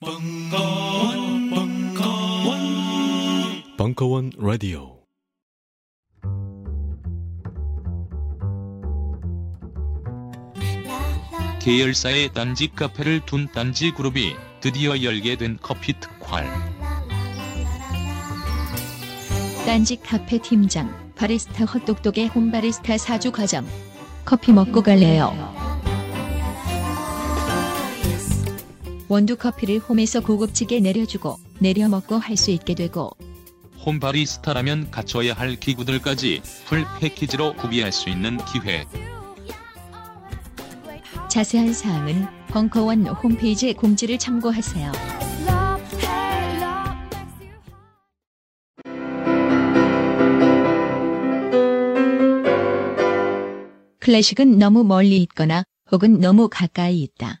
벙커원, 벙커원, 벙커원 라디오. 계열사의 딴지 카페를 둔 딴지 그룹이 드디어 열게 된 커피 특활. 딴지 카페 팀장, 바리스타 헛똑똑의 홈바리스타 사주 과정. 커피 먹고 갈래요. 원두 커피를 홈에서 고급지게 내려주고 내려 먹고 할 수 있게 되고 홈 바리스타라면 갖춰야 할 기구들까지 풀 패키지로 구비할 수 있는 기회. 자세한 사항은 벙커원 홈페이지 공지를 참고하세요. 클래식은 너무 멀리 있거나 혹은 너무 가까이 있다.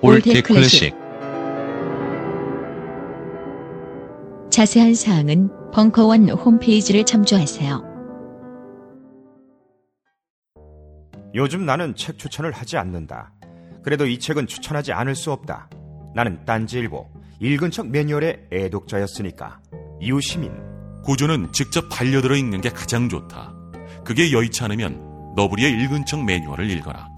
클래식. 클래식 자세한 사항은 벙커원 홈페이지를 참조하세요. 요즘 나는 책 추천을 하지 않는다. 그래도 이 책은 추천하지 않을 수 없다. 나는 딴지일보 읽은 척 매뉴얼의 애독자였으니까. 이웃시민 고전은 직접 반려들어 읽는 게 가장 좋다. 그게 여의치 않으면 너부리의 읽은 척 매뉴얼을 읽어라.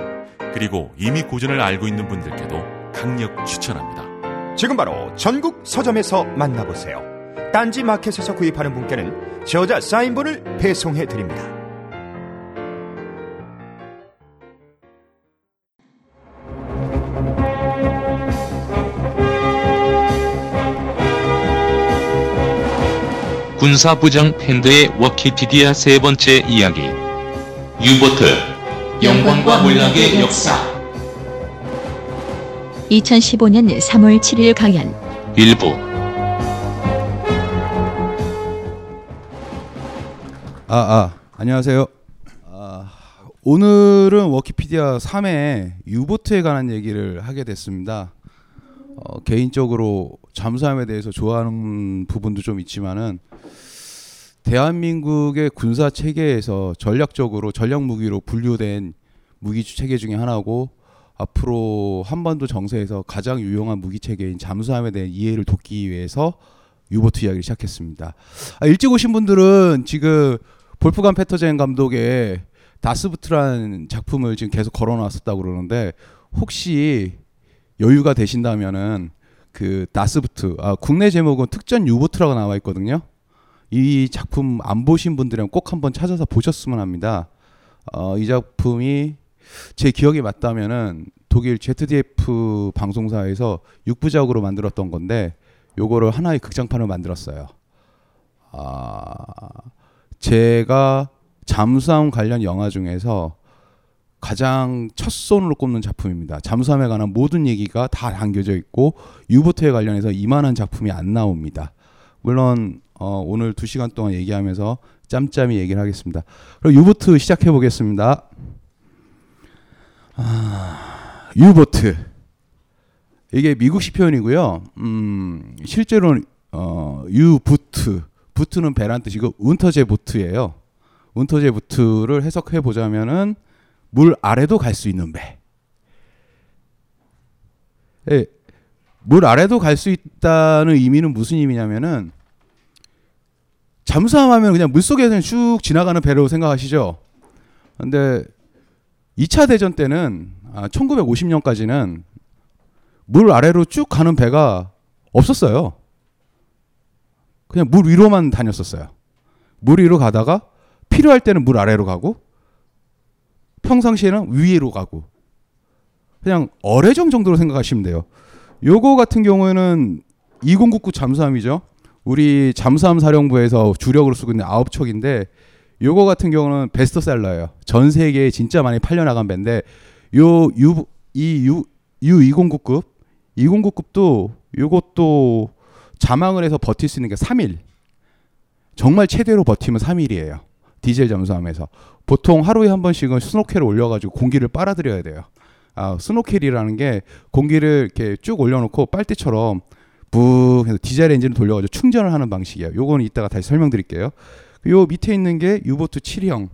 그리고 이미 고전을 알고 있는 분들께도 강력 추천합니다. 지금 바로 전국 서점에서 만나보세요. 딴지 마켓에서 구입하는 분께는 저자 사인본을 배송해 드립니다. 군사부장 팬드의 워키피디아 세 번째 이야기 유보트 영광과 몰락의 역사 2015년 3월 7일 강연. 일부 아, 아, 안녕하세요. 아, 오늘은 워키피디아 3회 유보트에 관한 얘기를 하게 됐습니다. 어, 개인적으로 잠수함에 대해서 좋아하는 부분도 좀 있지만은 대한민국의 군사 체계에서 전략적으로 전략 무기로 분류된 무기 체계 중에 하나고 앞으로 한반도 정세에서 가장 유용한 무기 체계인 잠수함에 대한 이해를 돕기 위해서 유보트 이야기를 시작했습니다. 아, 일찍 오신 분들은 지금 볼프간 페터젠 감독의 다스부트라는 작품을 지금 계속 걸어놨었다고 그러는데 혹시 여유가 되신다면은 그 다스부트 아, 국내 제목은 특전 유보트라고 나와 있거든요. 이 작품 안 보신 분들은 꼭 한번 찾아서 보셨으면 합니다. 어, 이 작품이 제 기억에 맞다면은 독일 ZDF 방송사에서 6부작으로 만들었던 건데 요거를 하나의 극장판을 만들었어요. 아, 제가 잠수함 관련 영화 중에서 가장 첫 손으로 꼽는 작품입니다. 잠수함에 관한 모든 얘기가 다 담겨져 있고 유보트에 관련해서 이만한 작품이 안 나옵니다. 물론 어, 오늘 두 시간 동안 얘기하면서 짬짬이 얘기를 하겠습니다. 그럼 유보트 시작해 보겠습니다. 아, 유보트 이게 미국식 표현이고요. 음, 실제로는 어, 유부트 부트는 배란 뜻이고 운터제 부트예요. 운터제 부트를 해석해 보자면은 물 아래도 갈 수 있는 배. 예, 물 아래도 갈 수 있다는 의미는 무슨 의미냐면은 잠수함 하면 그냥 물 속에서 쭉 지나가는 배로 생각하시죠. 근데 2차 대전 때는 아, 1950년까지는 물 아래로 쭉 가는 배가 없었어요. 그냥 물 위로만 다녔었어요. 물 위로 가다가 필요할 때는 물 아래로 가고 평상시에는 위로 가고 그냥 어뢰정 정도로 생각하시면 돼요. 요거 같은 경우에는 2099 잠수함이죠. 우리 잠수함 사령부에서 주력으로 쓰고 있는 아홉 척인데 요거 같은 경우는 베스트셀러예요. 전 세계에 진짜 많이 팔려 나간 배인데 요 유 이 유 U2099급 2099급도 요것도 자망을 해서 버틸 수 있는 게 3일. 정말 최대로 버티면 3일이에요. 디젤 잠수함에서 보통 하루에 한 번씩은 스노켈을 올려가지고 공기를 빨아들여야 돼요. 아, 스노켈이라는 게 공기를 이렇게 쭉 올려놓고 빨대처럼 부 해서 디젤 엔진을 돌려가지고 충전을 하는 방식이에요. 요거는 이따가 다시 설명드릴게요. 요 밑에 있는 게 유보트 7형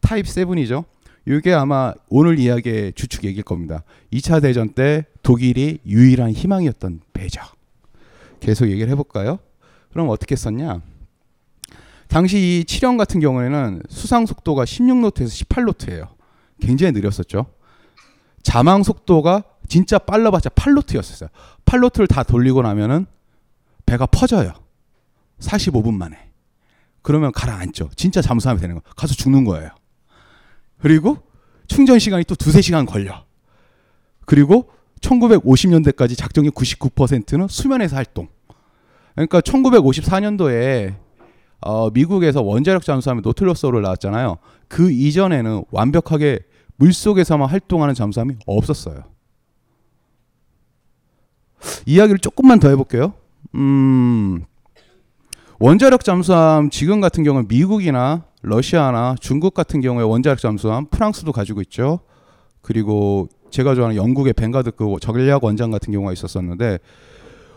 타입 7이죠. 이게 아마 오늘 이야기의 주축 얘기일 겁니다. 2차 대전 때 독일이 유일한 희망이었던 배죠. 계속 얘기를 해볼까요? 그럼 어떻게 썼냐? 당시 이 7형 같은 경우에는 수상 속도가 16노트에서 18노트예요. 굉장히 느렸었죠. 자망 속도가 진짜 빨라봤자 8노트였었어요. 8노트를 다 돌리고 나면은 배가 퍼져요. 45분 만에. 그러면 가라앉죠. 진짜 잠수함이 되는 거. 가서 죽는 거예요. 그리고 충전 시간이 또 두세 시간 걸려. 그리고 1950년대까지 작정의 99%는 수면에서 활동. 그러니까 1954년도에 어, 미국에서 원자력 잠수함이 노틀러스호를 나왔잖아요. 그 이전에는 완벽하게 물속에서만 활동하는 잠수함이 없었어요. 이야기를 조금만 더 해볼게요. 음, 원자력 잠수함 지금 같은 경우는 미국이나 러시아나 중국 같은 경우에 원자력 잠수함 프랑스도 가지고 있죠. 그리고 제가 좋아하는 영국의 벵가드급 전략 원장 같은 경우가 있었었는데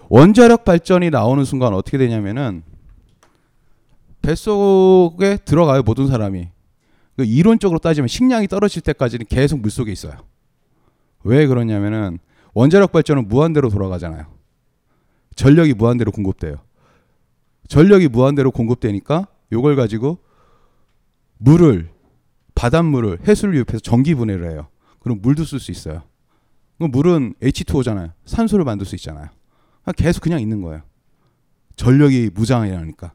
원자력 발전이 나오는 순간 어떻게 되냐면은 뱃속에 들어가요 모든 사람이 그 이론적으로 따지면 식량이 떨어질 때까지는 계속 물속에 있어요. 왜 그러냐면은 원자력 발전은 무한대로 돌아가잖아요. 전력이 무한대로 공급돼요. 전력이 무한대로 공급되니까 요걸 가지고 물을 바닷물을 해수를 유입해서 전기 분해를 해요. 그럼 물도 쓸 수 있어요. 그럼 물은 H2O잖아요. 산소를 만들 수 있잖아요. 계속 그냥 있는 거예요. 전력이 무장이라니까.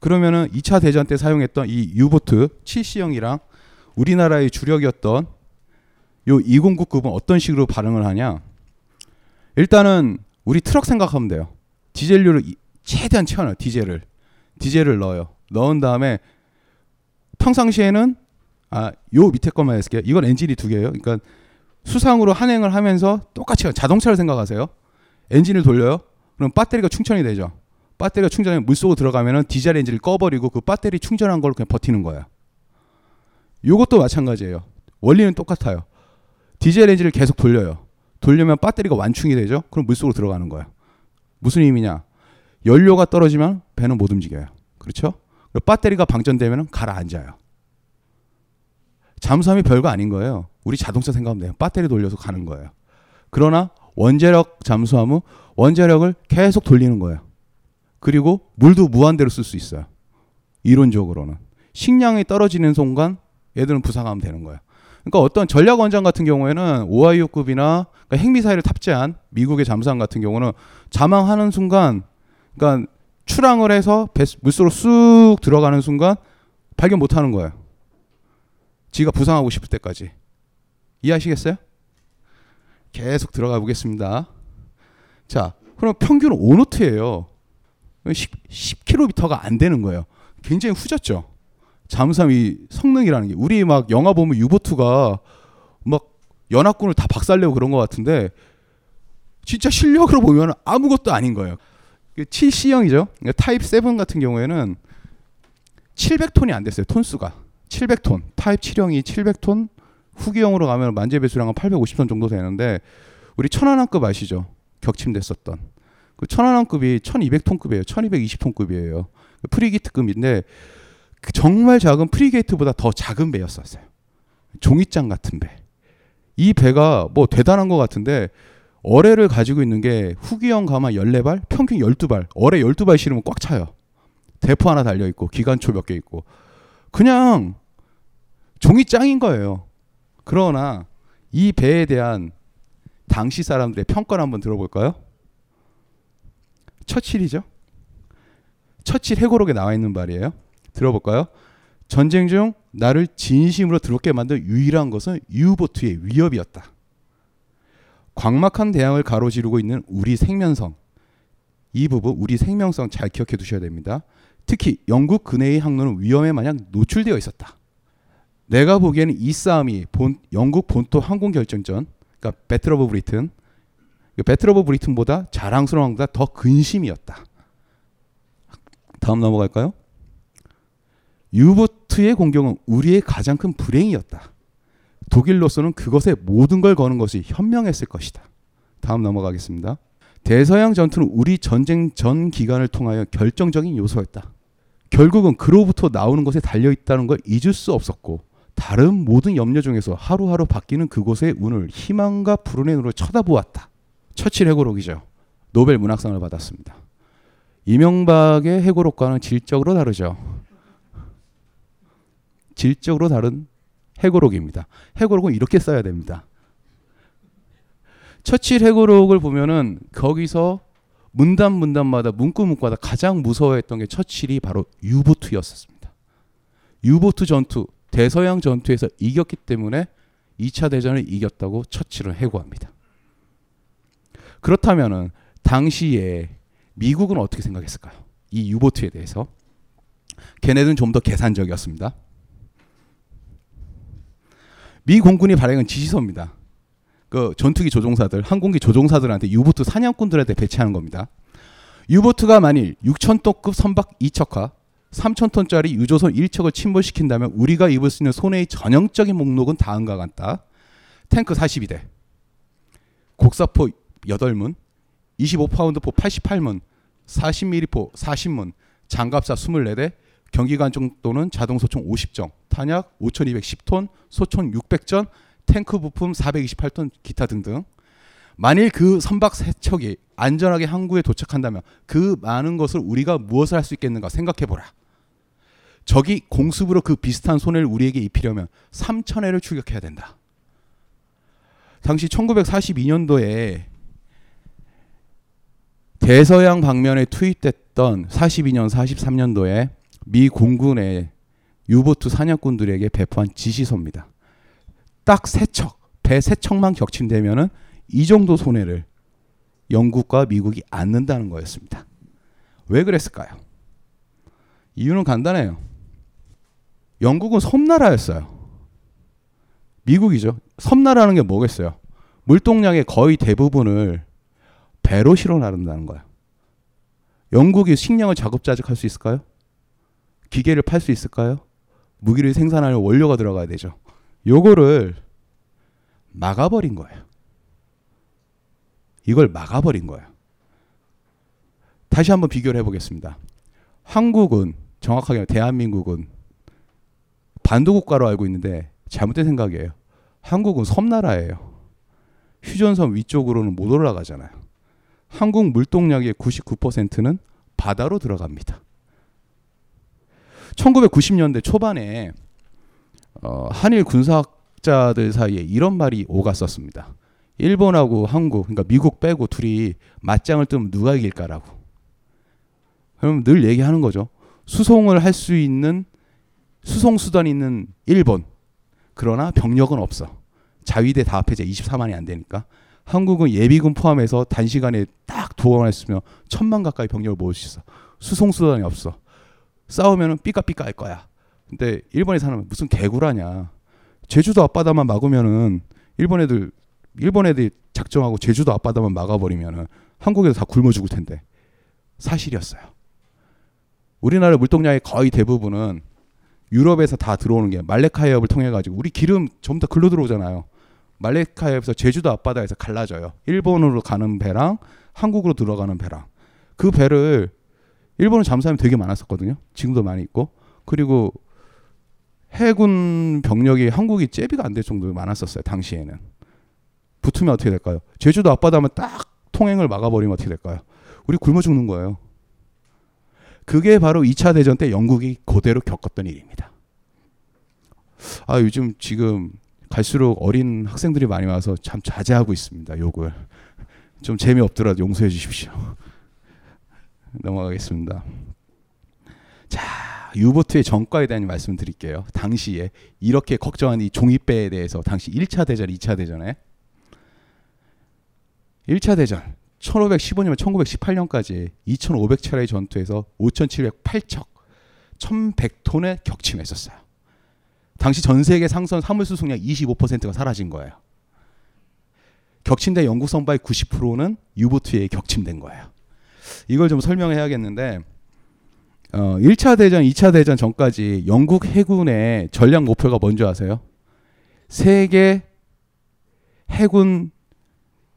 그러면은 2차 대전 때 사용했던 이 유보트 7C형이랑 우리나라의 주력이었던 요 209급은 어떤 식으로 반응을 하냐? 일단은 우리 트럭 생각하면 돼요. 디젤류를 최대한 채워놔요. 디젤을. 디젤을 넣어요. 넣은 다음에 평상시에는 아, 요 밑에 것만 했을게요. 이건 엔진이 두 개예요. 그러니까 수상으로 한행을 하면서 똑같이 자동차를 생각하세요. 엔진을 돌려요. 그럼 배터리가 충전이 되죠. 배터리가 충전하면 물속으로 들어가면은 디젤 엔진을 꺼버리고 그 배터리 충전한 걸로 그냥 버티는 거예요. 요것도 마찬가지예요. 원리는 똑같아요. 디젤 엔진을 계속 돌려요. 돌려면 배터리가 완충이 되죠. 그럼 물속으로 들어가는 거예요. 무슨 의미냐? 연료가 떨어지면 배는 못 움직여요. 그렇죠? 배터리가 방전되면 가라앉아요. 잠수함이 별거 아닌 거예요. 우리 자동차 생각하면 돼요. 배터리 돌려서 가는 거예요. 그러나 원자력 잠수함은 원자력을 계속 돌리는 거예요. 그리고 물도 무한대로 쓸 수 있어요. 이론적으로는. 식량이 떨어지는 순간 얘들은 부상하면 되는 거예요. 그러니까 어떤 전략 원장 같은 경우에는 오하이오급이나 그러니까 핵미사일을 탑재한 미국의 잠수함 같은 경우는 자망하는 순간 그러니까 출항을 해서 배, 물속으로 쑥 들어가는 순간 발견 못 하는 거예요. 지가 부상하고 싶을 때까지. 이해하시겠어요? 계속 들어가 보겠습니다. 자, 그럼 평균 5노트예요. 10, 10km가 안 되는 거예요. 굉장히 후졌죠. 잠수함 이 성능이라는 게 우리 막 영화 보면 유보트가 막 연합군을 다 박살내고 그런 것 같은데 진짜 실력으로 보면 아무것도 아닌 거예요. 7C형이죠. 그 타입 7 같은 경우에는 700톤이 안 됐어요. 톤수가. 700톤. 타입 7형이 700톤. 후기형으로 가면 만재 배수량은 850톤 정도 되는데 우리 천안함급 아시죠? 격침됐었던. 그 천안함급이 1200톤급이에요. 1220톤급이에요. 프리게이트급인데 그 정말 작은 프리게이트보다 더 작은 배였었어요. 종이장 같은 배. 이 배가 뭐 대단한 것 같은데 어뢰를 가지고 있는 게 후기형 가마 14발, 평균 12발. 어뢰 12발 실으면 꽉 차요. 대포 하나 달려 있고 기관총 몇 개 있고. 그냥 종이 짱인 거예요. 그러나 이 배에 대한 당시 사람들의 평가를 한번 들어볼까요? 처칠이죠. 처칠 해고록에 나와 있는 말이에요. 들어볼까요? 전쟁 중 나를 진심으로 두렵게 만든 유일한 것은 유보트의 위협이었다. 광막한 대항을 가로지르고 있는 우리 생명성. 이 부분 우리 생명성 잘 기억해 두셔야 됩니다. 특히 영국 근해의 항로는 위험에 마냥 노출되어 있었다. 내가 보기에는 이 싸움이 본, 영국 본토 항공 결전전, 그러니까 Battle of Britain, Battle of Britain보다 자랑스러운 것보다 더 근심이었다. 다음 넘어갈까요? 유보트의 공격은 우리의 가장 큰 불행이었다. 독일로서는 그것에 모든 걸 거는 것이 현명했을 것이다. 다음 넘어가겠습니다. 대서양 전투는 우리 전쟁 전 기간을 통하여 결정적인 요소였다. 결국은 그로부터 나오는 것에 달려 있다는 걸 잊을 수 없었고 다른 모든 염려 중에서 하루하루 바뀌는 그곳의 운을 희망과 불운의 눈으로 쳐다보았다. 처칠 해고록이죠. 노벨 문학상을 받았습니다. 이명박의 해고록과는 질적으로 다르죠. 질적으로 다른 해고록입니다. 해고록은 이렇게 써야 됩니다. 처칠 해고록을 보면은 거기서 문단 문단마다 문구 문구마다 가장 무서워했던 게 처칠이 바로 유보트였었습니다. 유보트 전투, 대서양 전투에서 이겼기 때문에 2차 대전을 이겼다고 처칠을 해고합니다. 그렇다면은 당시에 미국은 어떻게 생각했을까요? 이 유보트에 대해서 걔네들은 좀 더 계산적이었습니다. 미 공군이 발행한 지시서입니다. 그 전투기 조종사들, 항공기 조종사들한테 유보트 사냥꾼들한테 배치하는 겁니다. 유보트가 만일 6,000톤급 선박 2척과 3,000톤짜리 유조선 1척을 침몰시킨다면 우리가 입을 수 있는 손해의 전형적인 목록은 다음과 같다. 탱크 42대, 곡사포 8문, 25파운드포 88문, 40mm포 40문, 장갑사 24대, 경기관총 또는 자동 소총 50정, 탄약 5,210톤, 소총 600전, 탱크 부품 428톤, 기타 등등. 만일 그 선박 세척이 안전하게 항구에 도착한다면 그 많은 것을 우리가 무엇을 할 수 있겠는가 생각해 보라. 적이 공습으로 그 비슷한 손해를 우리에게 입히려면 3천 회를 출격해야 된다. 당시 1942년도에 대서양 방면에 투입됐던 42년, 43년도에 미 공군의 유보트 사냥꾼들에게 배포한 지시서입니다. 딱 세 척, 배 세 척만 격침되면은 이 정도 손해를 영국과 미국이 안는다는 거였습니다. 왜 그랬을까요? 이유는 간단해요. 영국은 섬나라였어요. 미국이죠. 섬나라는 게 뭐겠어요? 물동량의 거의 대부분을 배로 실어 나른다는 거예요. 영국이 식량을 자급자족할 수 있을까요? 기계를 팔 수 있을까요? 무기를 생산하는 원료가 들어가야 되죠. 요거를 막아버린 거예요. 이걸 막아버린 거예요. 다시 한번 비교를 해보겠습니다. 한국은 정확하게 대한민국은 반도국가로 알고 있는데 잘못된 생각이에요. 한국은 섬나라예요. 휴전선 위쪽으로는 못 올라가잖아요. 한국 물동량의 99%는 바다로 들어갑니다. 1990년대 초반에 어, 한일 군사학자들 사이에 이런 말이 오갔었습니다. 일본하고 한국, 그러니까 미국 빼고 둘이 맞짱을 뜨면 누가 이길까라고. 그럼 늘 얘기하는 거죠. 수송을 할 수 있는 수송 수단이 있는 일본. 그러나 병력은 없어. 자위대 다 합해져 24만이 안 되니까. 한국은 예비군 포함해서 단시간에 딱 동원했으면 천만 가까이 병력을 모을 수 있어. 수송 수단이 없어. 싸우면은 삐까삐까 할 거야. 근데 일본에 사는 무슨 개구라냐. 제주도 앞바다만 막으면은 일본 애들 일본 애들이 작정하고 제주도 앞바다만 막아버리면은 한국에서 다 굶어 죽을 텐데 사실이었어요. 우리나라 물동량의 거의 대부분은 유럽에서 다 들어오는 게 말레카 해협을 통해 가지고 우리 기름 전부 다 글로 들어오잖아요. 말레카 해협에서 제주도 앞바다에서 갈라져요. 일본으로 가는 배랑 한국으로 들어가는 배랑 그 배를 일본은 잠수함이 되게 많았었거든요. 지금도 많이 있고 그리고 해군 병력이 한국이 제비가 안 될 정도로 많았었어요. 당시에는 붙으면 어떻게 될까요? 제주도 앞바다면 딱 통행을 막아버리면 어떻게 될까요? 우리 굶어 죽는 거예요. 그게 바로 2차 대전 때 영국이 그대로 겪었던 일입니다. 아, 요즘 지금 갈수록 어린 학생들이 많이 와서 참 자제하고 있습니다. 욕을 좀 재미없더라도 용서해 주십시오. 넘어가겠습니다. 자, 유보트의 전과에 대한 말씀 드릴게요. 당시에 이렇게 걱정한 이 종이배에 대해서 당시 1차 대전, 2차 대전에 1차 대전 1515년 1918년까지 2500차례의 전투에서 5708척 1100톤의 격침했었어요. 당시 전 세계 상선 화물 수송량 25%가 사라진 거예요. 격침된 영국 선박의 90%는 유보트에 격침된 거예요. 이걸 좀 설명해야겠는데 어, 1차 대전, 2차 대전 전까지 영국 해군의 전략 목표가 뭔지 아세요? 세계 해군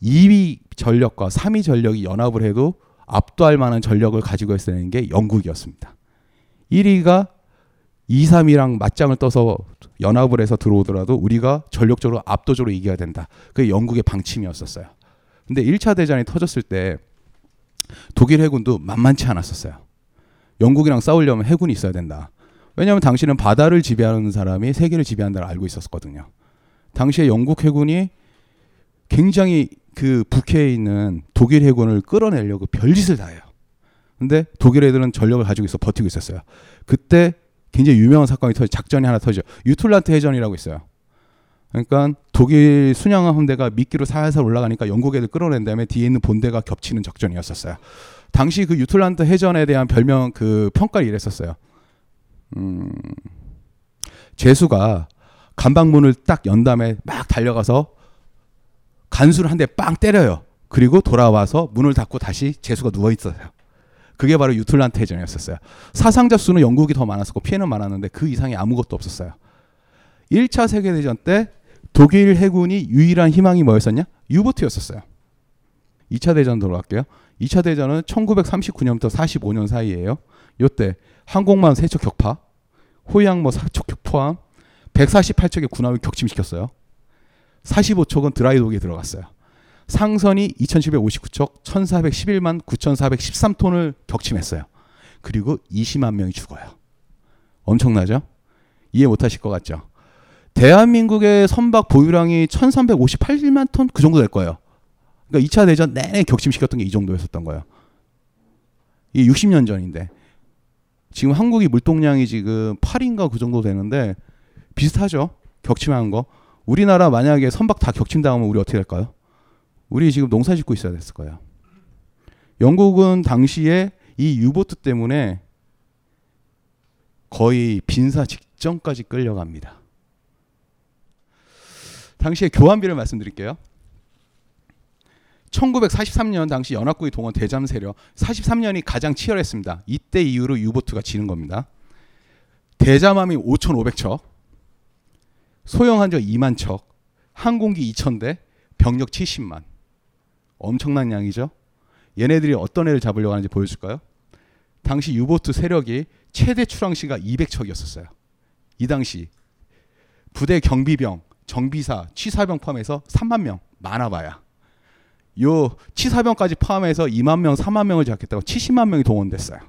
2위 전력과 3위 전력이 연합을 해도 압도할 만한 전력을 가지고 있었는 게 영국이었습니다. 1위가 2, 3위랑 맞짱을 떠서 연합을 해서 들어오더라도 우리가 전력적으로 압도적으로 이겨야 된다. 그게 영국의 방침이었었어요. 근데 1차 대전이 터졌을 때 독일 해군도 만만치 않았었어요. 영국이랑 싸우려면 해군이 있어야 된다. 왜냐하면 당시는 바다를 지배하는 사람이 세계를 지배한다를 알고 있었거든요. 당시에 영국 해군이 굉장히 그 북해에 있는 독일 해군을 끌어내려고 별짓을 다 해요. 근데 독일 애들은 전력을 가지고 있어 버티고 있었어요. 그때 굉장히 유명한 사건이 터져 작전이 하나 터져 유틀란트 해전이라고 있어요. 그러니까 독일 순양함 함대가 미끼로 살살 올라가니까 영국 애들 끌어낸 다음에 뒤에 있는 본대가 겹치는 작전이었었어요. 당시 그 유틀란트 해전에 대한 별명 그 평가를 이랬었어요. 음, 제수가 간방문을 딱 연 다음에 막 달려가서 간수를 한 대 빵 때려요. 그리고 돌아와서 문을 닫고 다시 제수가 누워 있어요. 그게 바로 유틀란트 해전이었었어요. 사상자 수는 영국이 더 많았었고 피해는 많았는데 그 이상이 아무것도 없었어요. 1차 세계대전 때 독일 해군이 유일한 희망이 뭐였었냐? 유보트였었어요. 2차 대전 들어갈게요. 2차 대전은 1939년부터 45년 사이에요. 요때 항공모함 3척 격파, 호위항모 4척 포함 148척의 군함을 격침시켰어요. 45척은 드라이독에 들어갔어요. 상선이 2,759척, 1,411만 9,413톤을 격침했어요. 그리고 20만 명이 죽어요. 엄청나죠? 이해 못 하실 것 같죠? 대한민국의 선박 보유량이 1,358만 톤 그 정도 될 거예요. 그러니까 2차 대전 내내 격침시켰던 게 이 정도였었던 거예요. 이 60년 전인데 지금 한국이 물동량이 지금 8인가 그 정도 되는데 비슷하죠. 격침한 거. 우리나라 만약에 선박 다 격침당하면 우리 어떻게 될까요? 우리 지금 농사 짓고 있어야 됐을 거예요. 영국은 당시에 이 유보트 때문에 거의 빈사 직전까지 끌려갑니다. 당시에 교환비를 말씀드릴게요. 1943년 당시 연합국이 동원 대잠 세력 43년이 가장 치열했습니다. 이때 이후로 유보트가 지는 겁니다. 대잠함이 5,500척, 소형 한적 2만 척, 항공기 2,000대, 병력 70만. 엄청난 양이죠. 얘네들이 어떤 애를 잡으려고 하는지 보여줄까요? 당시 유보트 세력이 최대 출항시가 200척이었었어요. 이 당시 부대 경비병, 정비사, 취사병 포함해서 3만 명 많아봐야 요 치사병까지 포함해서 2만 명, 3만 명을 잡겠다고 70만 명이 동원됐어요.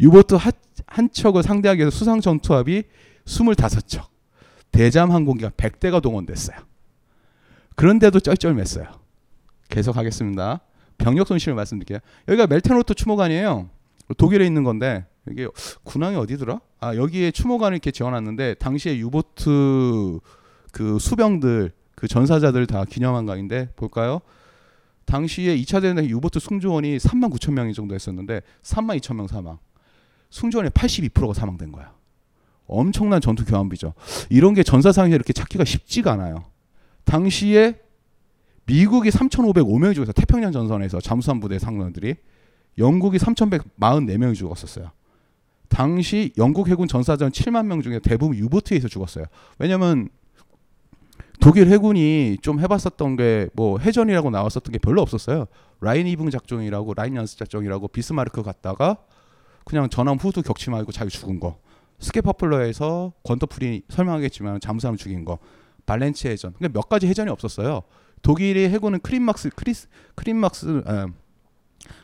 유보트 한, 한 척을 상대하기 위해서 수상 전투합이 25척, 대잠 항공기가 100대가 동원됐어요. 그런데도 쩔쩔맸어요. 계속 하겠습니다. 병력 손실을 말씀드릴게요. 여기가 멜테노트 추모관이에요. 독일에 있는 건데 이게 군항이 어디더라? 아 여기에 추모관을 이렇게 지어놨는데 당시에 유보트 그 수병들 그 전사자들 다 기념한 강인데 볼까요? 당시에 2차 대전 유보트 승조원이 3만 9천 명이 정도 했었는데 3만 2천 명 사망. 승조원의 82%가 사망된 거야. 엄청난 전투 교환비죠. 이런 게 전사상에 이렇게 찾기가 쉽지가 않아요. 당시에 미국이 3,505명이 죽었어요. 태평양 전선에서 잠수함 부대 상관들이 영국이 3,144명이 죽었었어요. 당시 영국 해군 전사전 7만 명 중에 대부분 유보트에서 죽었어요. 왜냐면 독일 해군이 좀 해봤었던 게 뭐 해전이라고 나왔었던 게 별로 없었어요. 라인 이붕 작전이라고 라인 연습 작전이라고 비스마르크 갔다가 그냥 전함 후수 격치 말고 자기 죽은 거. 스케파플러에서 권터풀이 설명하겠지만 잠수함 죽인 거. 발렌치 해전. 그러니까 몇 가지 해전이 없었어요. 독일의 해군은 크림막스 크리스 크림막스 에,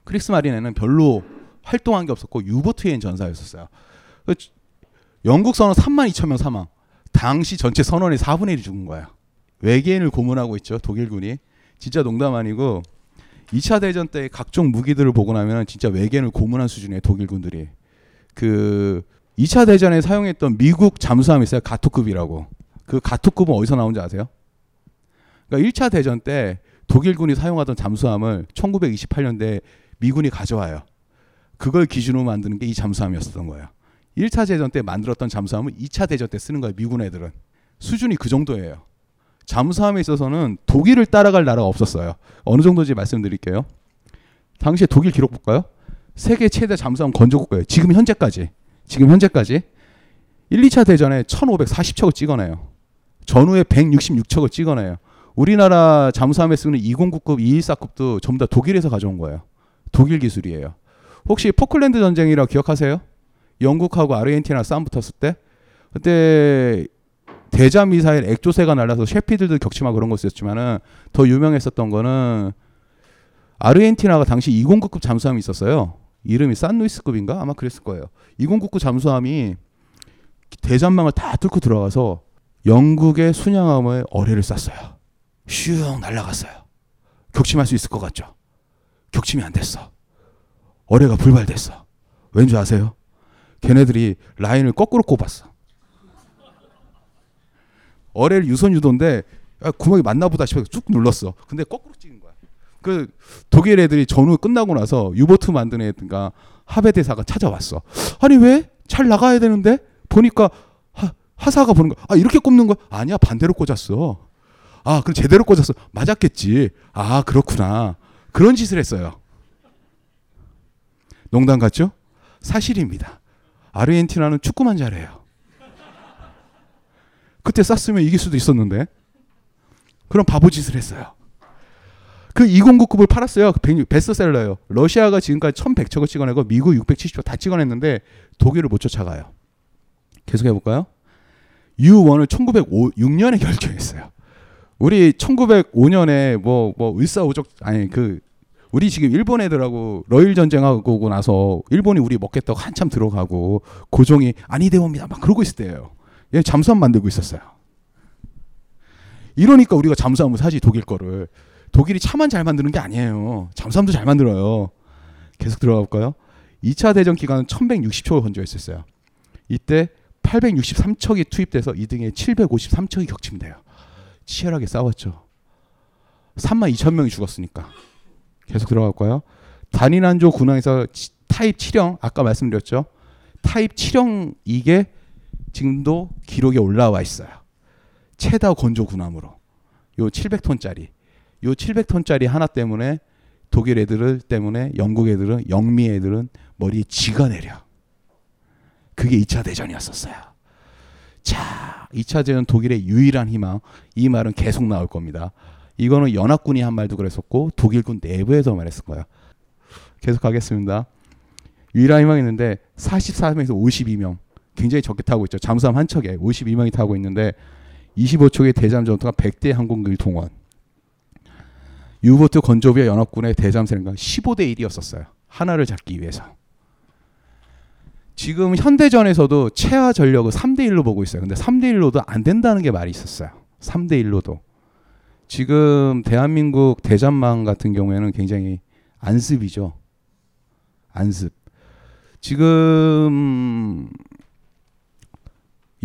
크리스 마린에는 별로 활동한 게 없었고 유보트인 전사였었어요. 그 영국선은 3만 2천 명 사망. 당시 전체 선원의 4분의 1이 죽은 거야. 외계인을 고문하고 있죠. 독일군이. 진짜 농담 아니고 2차 대전 때 각종 무기들을 보고 나면 진짜 외계인을 고문한 수준의 독일군들이 그 2차 대전에 사용했던 미국 잠수함이 있어요. 가토급이라고. 그 가토급은 어디서 나온지 아세요? 그러니까 1차 대전 때 독일군이 사용하던 잠수함을 1928년대 미군이 가져와요. 그걸 기준으로 만드는 게 이 잠수함이었던 거예요. 1차 대전 때 만들었던 잠수함을 2차 대전 때 쓰는 거예요. 미군 애들은. 수준이 그 정도예요. 잠수함에 있어서는 독일을 따라갈 나라가 없었어요. 어느 정도인지 말씀드릴게요. 당시에 독일 기록 볼까요? 세계 최대 잠수함 건조국가예요. 지금 현재까지. 지금 현재까지 1, 2차 대전에 1540척을 찍어내요. 전후에 166척을 찍어내요. 우리나라 잠수함에 쓰는 209급, 214급도 전부 다 독일에서 가져온 거예요. 독일 기술이에요. 혹시 포클랜드 전쟁이라 기억하세요? 영국하고 아르헨티나 싸움 붙었을 때 그때 대잠 미사일 액조세가 날라서 셰피들도 격침하고 그런 거 있었지만은 더 유명했었던 거는 아르헨티나가 당시 209급 잠수함이 있었어요. 이름이 산루이스급인가 아마 그랬을 거예요. 2099 잠수함이 대전망을 다 뚫고 들어가서 영국의 순양함에 어뢰를 쐈어요. 슝 날아갔어요. 격침할 수 있을 것 같죠? 격침이 안 됐어. 어뢰가 불발됐어. 왠지 아세요? 걔네들이 라인을 거꾸로 꼽았어. 어뢰를 유선 유도인데 아, 구멍이 맞나 보다 싶어서 쭉 눌렀어. 근데 거꾸로 찍은 거야. 그 독일 애들이 전후 끝나고 나서 유보트 만드는 애든가 하베 대사가 찾아왔어. 아니 왜? 잘 나가야 되는데 보니까 하, 하사가 보는 거. 아 이렇게 꼽는 거 아니야 반대로 꽂았어. 아 그럼 제대로 꽂았어. 맞았겠지. 아 그렇구나. 그런 짓을 했어요. 농담 같죠? 사실입니다. 아르헨티나는 축구만 잘해요. 그때 쐈으면 이길 수도 있었는데 그런 바보 짓을 했어요. 그 209급을 팔았어요. 베스트셀러예요. 러시아가 지금까지 1100척을 찍어내고 미국 670척 다 찍어냈는데 독일을 못 쫓아가요. 계속 해볼까요? U1을 1906년에 결정했어요. 우리 1905년에 뭐, 뭐, 을사오적, 아니, 그, 우리 지금 일본 애들하고 러일 전쟁하고 나서 일본이 우리 먹겠다고 한참 들어가고 고종이 아니 되옵니다. 막 그러고 있을 때예요. 얘 잠수함 만들고 있었어요. 이러니까 우리가 잠수함을 사지 독일 거를. 독일이 차만 잘 만드는 게 아니에요. 잠수함도 잘 만들어요. 계속 들어가 볼까요? 2차 대전 기간은 1160척을 건조 했었어요. 이때 863척이 투입돼서 2등에 753척이 격침돼요. 치열하게 싸웠죠. 3만 2천 명이 죽었으니까. 계속 들어갈까요? 단일 함종 군함에서 타입 7형 아까 말씀드렸죠. 타입 7형 이게 지금도 기록에 올라와 있어요. 최다 건조 군함으로. 요 700톤짜리. 요 700톤짜리 하나 때문에 독일 애들 때문에 영국 애들은 영미 애들은 머리에 쥐가 내려. 그게 2차 대전이었었어요. 자, 2차 대전 독일의 유일한 희망. 이 말은 계속 나올 겁니다. 이거는 연합군이 한 말도 그랬었고 독일군 내부에서 말했을 거야. 계속 가겠습니다. 유일한 희망이 있는데 44명에서 52명. 굉장히 적게 타고 있죠. 잠수함 한 척에 52명이 타고 있는데 25척의 대잠 전투가 100대 항공기를 동원. 유보트 건조비와 연합군의 대잠 세력가 15대 1이었었어요. 하나를 잡기 위해서. 지금 현대전에서도 최하 전력을 3대 1로 보고 있어요. 근데 3대 1로도 안 된다는 게 말이 있었어요. 3대 1로도. 지금 대한민국 대전망 같은 경우에는 굉장히 안습이죠. 안습. 지금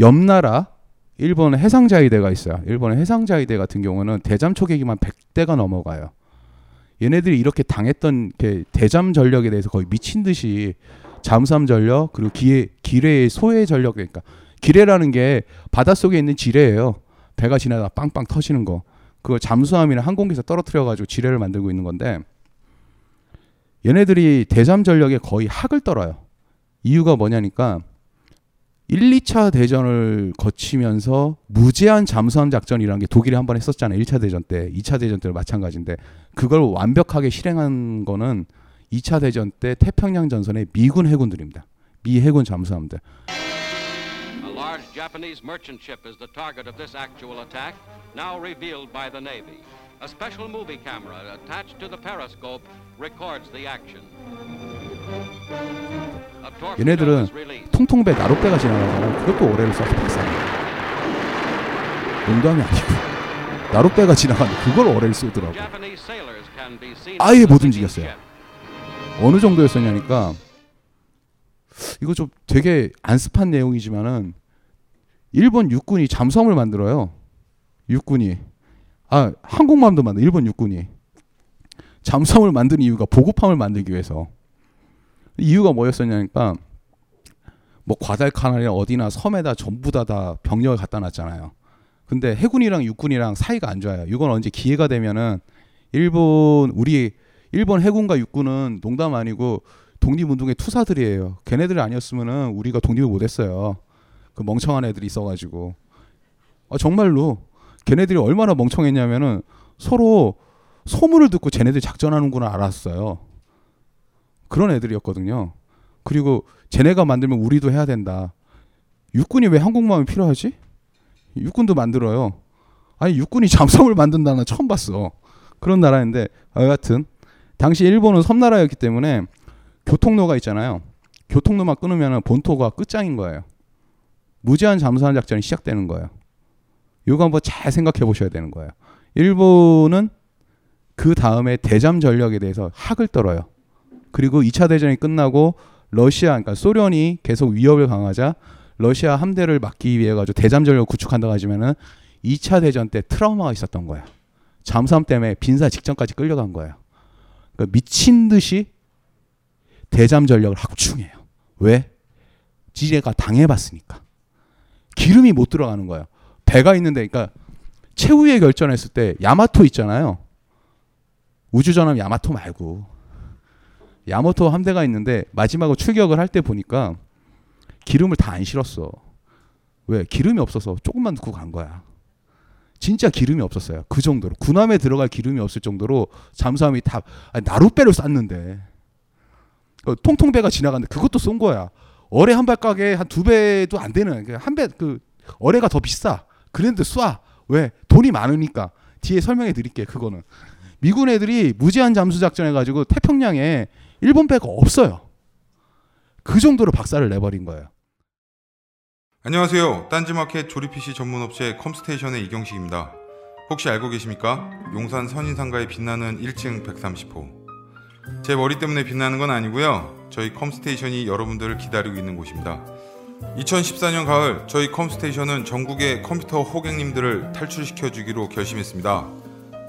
옆나라 일본 해상자위대가 있어요. 일본의 해상자위대 같은 경우는 대잠 초계기만 100대가 넘어가요. 얘네들이 이렇게 당했던 대잠 전력에 대해서 거의 미친 듯이 잠수함 전력 그리고 기회 기뢰의 소외 전력 그러니까 기뢰라는 게 바닷속에 있는 지뢰예요. 배가 지나다 빵빵 터지는 거. 그걸 잠수함이나 항공기에서 떨어뜨려 가지고 지뢰를 만들고 있는 건데 얘네들이 대잠 전력에 거의 학을 떨어요. 이유가 뭐냐니까 1, 2차 대전을 거치면서 무제한 잠수함 작전이라는 게 독일이 한 번 했었잖아요. 1차 대전 때, 2차 대전 때도 마찬가지인데 그걸 완벽하게 실행한 거는 2차 대전 때 태평양 전선의 미군 해군들입니다. 미 해군 잠수함들. A large Japanese merchant ship is the target of this actual attack, now revealed by the Navy. A special movie camera attached to the periscope records the action. 얘네들은. 통통배 나룻배가 지나가잖아요. 그것도 오래를 써서 박살나. 농담이 아니고 나룻배가 지나가는데 그걸 어뢰를 쏘더라고. 아예 못 움직였어요. 어느 정도였었냐니까 이거 좀 되게 안습한 내용이지만은 일본 육군이 잠수함을 만들어요. 육군이 아 항공모함도 만들 일본 육군이 잠수함을 만든 이유가 보급함을 만들기 위해서 이유가 뭐였었냐니까 뭐 과달카날이나 어디나 섬에다 전부 다다 병력을 갖다 놨잖아요. 근데 해군이랑 육군이랑 사이가 안 좋아요. 이건 언제 기회가 되면은 일본 우리 일본 해군과 육군은 농담 아니고 독립운동의 투사들이에요. 걔네들 아니었으면은 우리가 독립을 못했어요. 그 멍청한 애들이 있어가지고 아, 정말로 걔네들이 얼마나 멍청했냐면은 서로 소문을 듣고 쟤네들 작전하는구나 알았어요. 그런 애들이었거든요. 그리고 쟤네가 만들면 우리도 해야 된다. 육군이 왜 항공모함이 필요하지? 육군도 만들어요. 아니 육군이 잠수함을 만든다는 건 처음 봤어. 그런 나라인데 아, 여하튼 당시 일본은 섬나라였기 때문에 교통로가 있잖아요. 교통로만 끊으면 본토가 끝장인 거예요. 무제한 잠수함 작전이 시작되는 거예요. 이거 한번 잘 생각해 보셔야 되는 거예요. 일본은 그 다음에 대잠 전력에 대해서 학을 떨어요. 그리고 2차 대전이 끝나고 러시아, 그러니까 소련이 계속 위협을 강하자 러시아 함대를 막기 위해 가지고 대잠 전력을 구축한다고 하지만은 2차 대전 때 트라우마가 있었던 거예요. 잠수함 때문에 빈사 직전까지 끌려간 거예요. 그러니까 미친 듯이 대잠 전력을 확충해요. 왜? 지뢰가 당해봤으니까. 기름이 못 들어가는 거예요. 배가 있는데, 그러니까 최후의 결전했을 때 야마토 있잖아요. 우주전함 야마토 말고 야마토 함대가 있는데 마지막으로 출격을 할 때 보니까 기름을 다 안 실었어. 왜? 기름이 없어서 조금만 넣고 간 거야. 진짜 기름이 없었어요. 그 정도로 군함에 들어갈 기름이 없을 정도로 잠수함이 다 아니, 나룻배를 쌌는데 그 통통배가 지나갔는데 그것도 쏜 거야. 어뢰 한 발가게 한 두 배도 안 되는 한 배 그 어뢰가 더 비싸. 그랬는데 쏴. 왜? 돈이 많으니까. 뒤에 설명해 드릴게. 그거는 미군 애들이 무제한 잠수 작전 해가지고 태평양에 일본 배가 없어요. 그 정도로 박살을 내버린 거예요. 안녕하세요. 딴지마켓 조립 PC 전문 업체 컴스테이션의 이경식입니다. 혹시 알고 계십니까? 용산 선인상가에 빛나는 1층 130호. 제 머리 때문에 빛나는 건 아니고요. 저희 컴스테이션이 여러분들을 기다리고 있는 곳입니다. 2014년 가을 저희 컴스테이션은 전국의 컴퓨터 호갱님들을 탈출시켜 주기로 결심했습니다.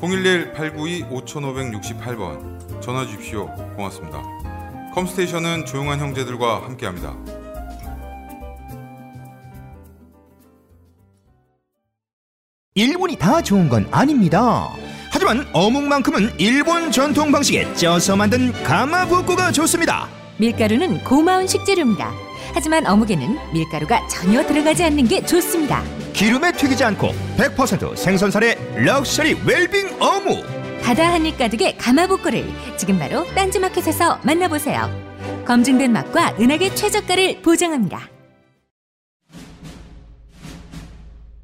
011-892-5568번 전화 주십시오. 고맙습니다. 컴스테이션은 조용한 형제들과 함께합니다. 일본이 다 좋은 건 아닙니다. 하지만 어묵만큼은 일본 전통 방식에 쪄서 만든 가마부코가 좋습니다. 밀가루는 고마운 식재료입니다. 하지만 어묵에는 밀가루가 전혀 들어가지 않는 게 좋습니다. 기름에 튀기지 않고 100% 생선살의 럭셔리 웰빙 어묵. 바다 한입 가득의 가마보꼬를 지금 바로 딴지마켓에서 만나보세요. 검증된 맛과 은하계 최저가를 보장합니다.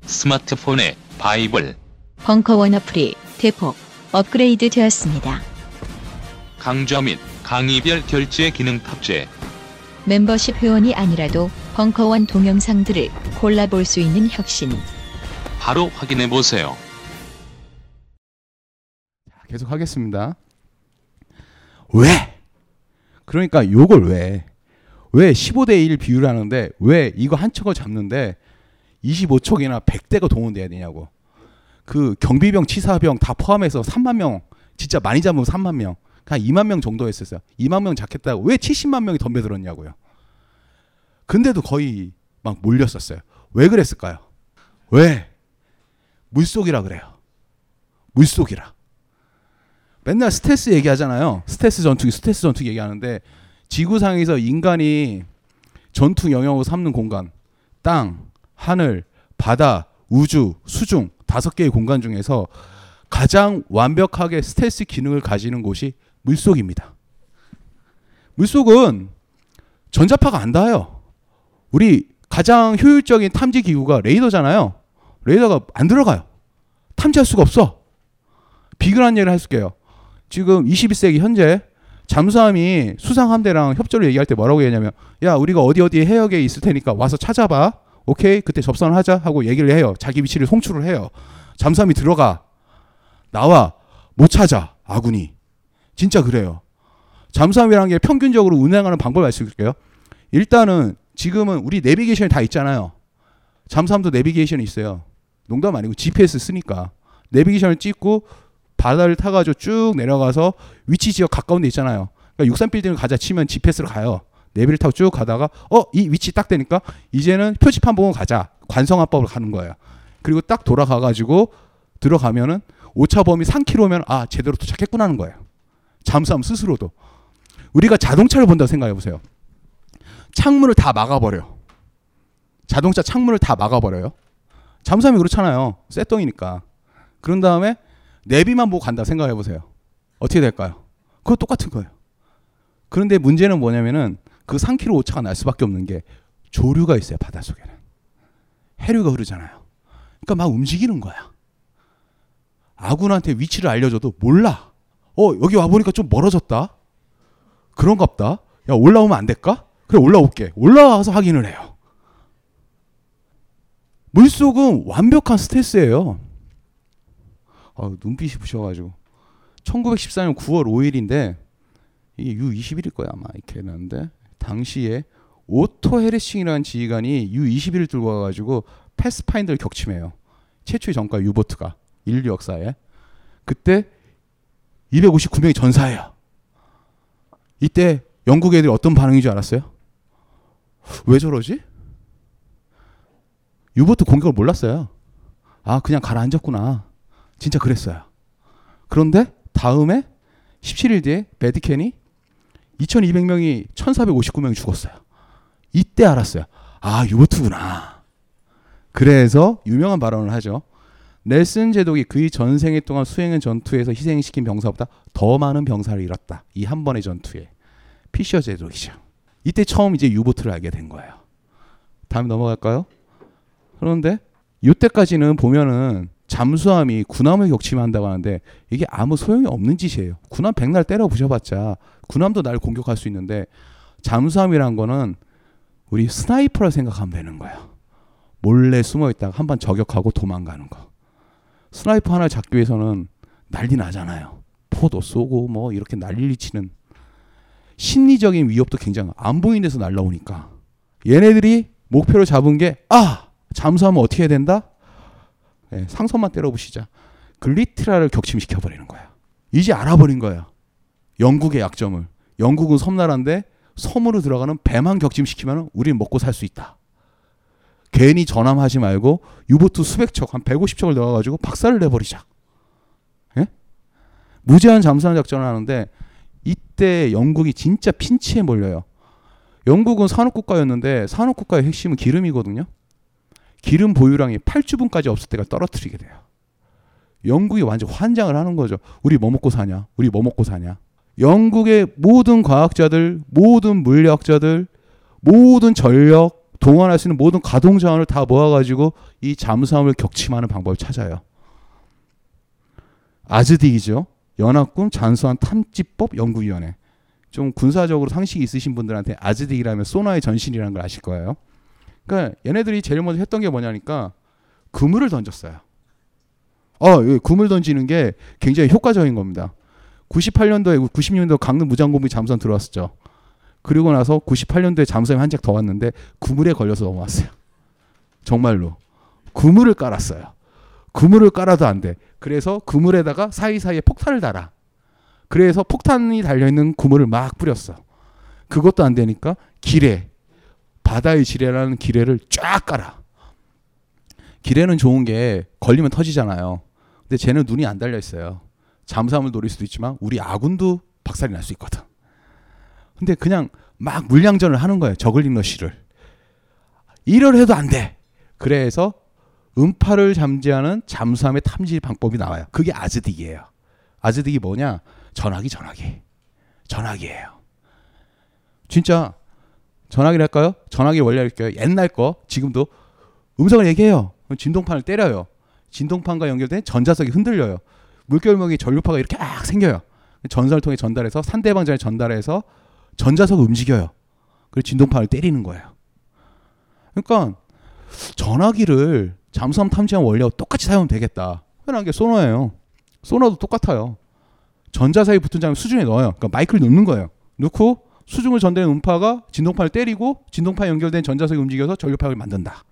스마트폰에 바이블, 벙커원 어플이 대폭 업그레이드 되었습니다. 강좌 및 강의별 결제 기능 탑재. 멤버십 회원이 아니라도 벙커원 동영상들을 골라볼 수 있는 혁신. 바로 확인해 보세요. 계속 하겠습니다. 왜? 그러니까 요걸 왜? 왜 15대 1 비율 하는데 왜 이거 한 척을 잡는데 25척이나 100대가 동원돼야 되냐고. 그 경비병, 치사병 다 포함해서 3만 명, 진짜 많이 잡으면 3만 명, 한 2만 명 정도 했었어요. 2만 명 잡겠다고 왜 70만 명이 덤벼들었냐고요. 근데도 거의 막 몰렸었어요. 왜 그랬을까요? 왜? 물속이라 그래요. 물속이라. 맨날 스텔스 얘기하잖아요. 스텔스 전투기, 스텔스 전투기 얘기하는데 지구상에서 인간이 전투 영역으로 삼는 공간, 땅, 하늘, 바다, 우주, 수중 다 다섯 개의 공간 중에서 가장 완벽하게 스텔스 기능을 가지는 곳이 물속입니다. 물속은 전자파가 안 닿아요. 우리 가장 효율적인 탐지 기구가 레이더잖아요. 레이더가 안 들어가요. 탐지할 수가 없어. 비근한 얘기를 할게요. 지금 21세기 현재 잠수함이 수상 함대랑 협조를 얘기할 때 뭐라고 얘기하냐면 야 우리가 어디 어디 해역에 있을 테니까 와서 찾아봐. 오케이 그때 접선을 하자 하고 얘기를 해요. 자기 위치를 송출을 해요. 잠수함이 들어가 나와 못 찾아 아군이 진짜 그래요. 잠수함이라는 게 평균적으로 운행하는 방법을 말씀드릴게요. 일단은 지금은 우리 내비게이션이 다 있잖아요. 잠수함도 내비게이션이 있어요. 농담 아니고 GPS 쓰니까 내비게이션을 찍고 바다를 타가지고 쭉 내려가서 위치 지역 가까운 데 있잖아요. 그러니까 63 빌딩을 가자 치면 GPS로 가요. 내비를 타고 쭉 가다가 어 이 위치 딱 되니까 이제는 표지판 보고 가자 관성화법을 가는 거예요. 그리고 딱 돌아가가지고 들어가면은 오차 범위 3km면 아 제대로 도착했구나 하는 거예요. 잠수함 스스로도 우리가 자동차를 본다고 생각해 보세요. 창문을 다 막아버려. 자동차 창문을 다 막아버려요. 잠수함이 그렇잖아요. 쇠덩이니까. 그런 다음에 내비만 보고 간다 생각해 보세요. 어떻게 될까요? 그거 똑같은 거예요. 그런데 문제는 뭐냐면은 그 3km 오차가 날 수밖에 없는 게 조류가 있어요 바닷속에는 해류가 흐르잖아요. 그러니까 막 움직이는 거야. 아군한테 위치를 알려줘도 몰라. 어 여기 와 보니까 좀 멀어졌다. 그런갑다. 야 올라오면 안 될까? 그래 올라올게. 올라와서 확인을 해요. 물속은 완벽한 스텔스예요. 어, 눈빛이 부셔가지고 1914년 9월 5일인데 이게 U21일 거야 아마 이렇게 했는데 당시에 오토 헤르싱이라는 지휘관이 U21을 들고 와가지고 패스파인더를 격침해요. 최초의 전과 유보트가 인류 역사에 그때 259명이 전사해요. 이때 영국 애들이 어떤 반응인 줄 알았어요? 왜 저러지? 유보트 공격을 몰랐어요. 아 그냥 가라앉았구나. 진짜 그랬어요. 그런데 다음에 17일 뒤에 베디켄이 2200명이 1459명이 죽었어요. 이때 알았어요. 아, 유보트구나. 그래서 유명한 발언을 하죠. 넬슨 제독이 그의 전생에 동안 수행한 전투에서 희생시킨 병사보다 더 많은 병사를 잃었다. 이 한 번의 전투에. 피셔 제독이죠. 이때 처음 이제 유보트를 알게 된 거예요. 다음 넘어갈까요? 그런데 이때까지는 보면은 잠수함이 군함을 격침한다고 하는데 이게 아무 소용이 없는 짓이에요. 군함 백날 때려 부셔봤자 군함도 날 공격할 수 있는데 잠수함이란 거는 우리 스나이퍼라 생각하면 되는 거예요. 몰래 숨어 있다가 한 번 저격하고 도망가는 거. 스나이퍼 하나 잡기 위해서는 난리 나잖아요. 포도 쏘고 뭐 이렇게 난리 치는 심리적인 위협도 굉장히 안 보이는 데서 날라오니까 얘네들이 목표를 잡은 게 아 잠수하면 어떻게 해야 된다? 네, 상선만 때려부시자 글리트라를 격침시켜 버리는 거야. 이제 알아버린 거야. 영국의 약점을. 영국은 섬나라인데 섬으로 들어가는 배만 격침시키면 우리는 먹고 살 수 있다. 괜히 전함하지 말고 유보트 수백 척, 한 150척을 넣어가지고 박살을 내버리자. 예? 무제한 잠수함 작전을 하는데 이때 영국이 진짜 핀치에 몰려요. 영국은 산업국가였는데 산업국가의 핵심은 기름이거든요. 기름 보유량이 8주분까지 없을 때가 떨어뜨리게 돼요. 영국이 완전 환장을 하는 거죠. 우리 뭐 먹고 사냐? 우리 뭐 먹고 사냐? 영국의 모든 과학자들, 모든 물리학자들, 모든 전력, 동원할 수 있는 모든 가동 자원을 다 모아가지고 이 잠수함을 격침하는 방법을 찾아요. 아즈딕이죠. 연합군 잠수함 탐지법 연구위원회. 좀 군사적으로 상식이 있으신 분들한테 아즈딕이라면 소나의 전신이라는 걸 아실 거예요. 그러니까 얘네들이 제일 먼저 했던 게 뭐냐니까 그물을 던졌어요. 어, 그물 던지는 게 굉장히 효과적인 겁니다. 98년도에 90년도 강릉 무장공비 잠수함 들어왔었죠. 그리고 나서 98년도에 잠수함이 한짝더 왔는데 그물에 걸려서 넘어왔어요. 정말로 그물을 깔았어요. 그물을 깔아도 안 돼. 그래서 그물에다가 사이사이에 폭탄을 달아. 그래서 폭탄이 달려 있는 그물을 막 뿌렸어. 그것도 안 되니까 기뢰 바다의 지뢰라는 기뢰를 쫙 깔아. 기뢰는 좋은 게 걸리면 터지잖아요. 근데 쟤는 눈이 안 달려 있어요. 잠수함을 노릴 수도 있지만 우리 아군도 박살이 날 수 있거든. 근데 그냥 막 물량전을 하는 거예요. 저글링 러쉬를. 이럴 해도 안 돼. 그래서 음파를 잠재하는 잠수함의 탐지 방법이 나와요. 그게 아즈딕이에요. 아즈딕이 뭐냐? 전화기 전화기. 전화기예요. 진짜 전화기랄까요? 전화기 원래 이렇게 옛날 거 지금도 음성을 얘기해요. 진동판을 때려요. 진동판과 연결된 전자석이 흔들려요. 물결목이 전류파가 이렇게 막 생겨요. 전선을 통해 전달해서 상대방전에 전달해서 전자석 움직여요. 그리고 진동판을 때리는 거예요. 그러니까 전화기를 잠수함 탐지한 원리와 똑같이 사용하면 되겠다. 흔한 게 소너예요. 소너도 똑같아요. 전자석이 붙은 장면 수중에 넣어요. 그러니까 마이크를 넣는 거예요. 넣고 수중을 전달하는 음파가 진동판을 때리고 진동판 연결된 전자석이 움직여서 전류파를 만든다.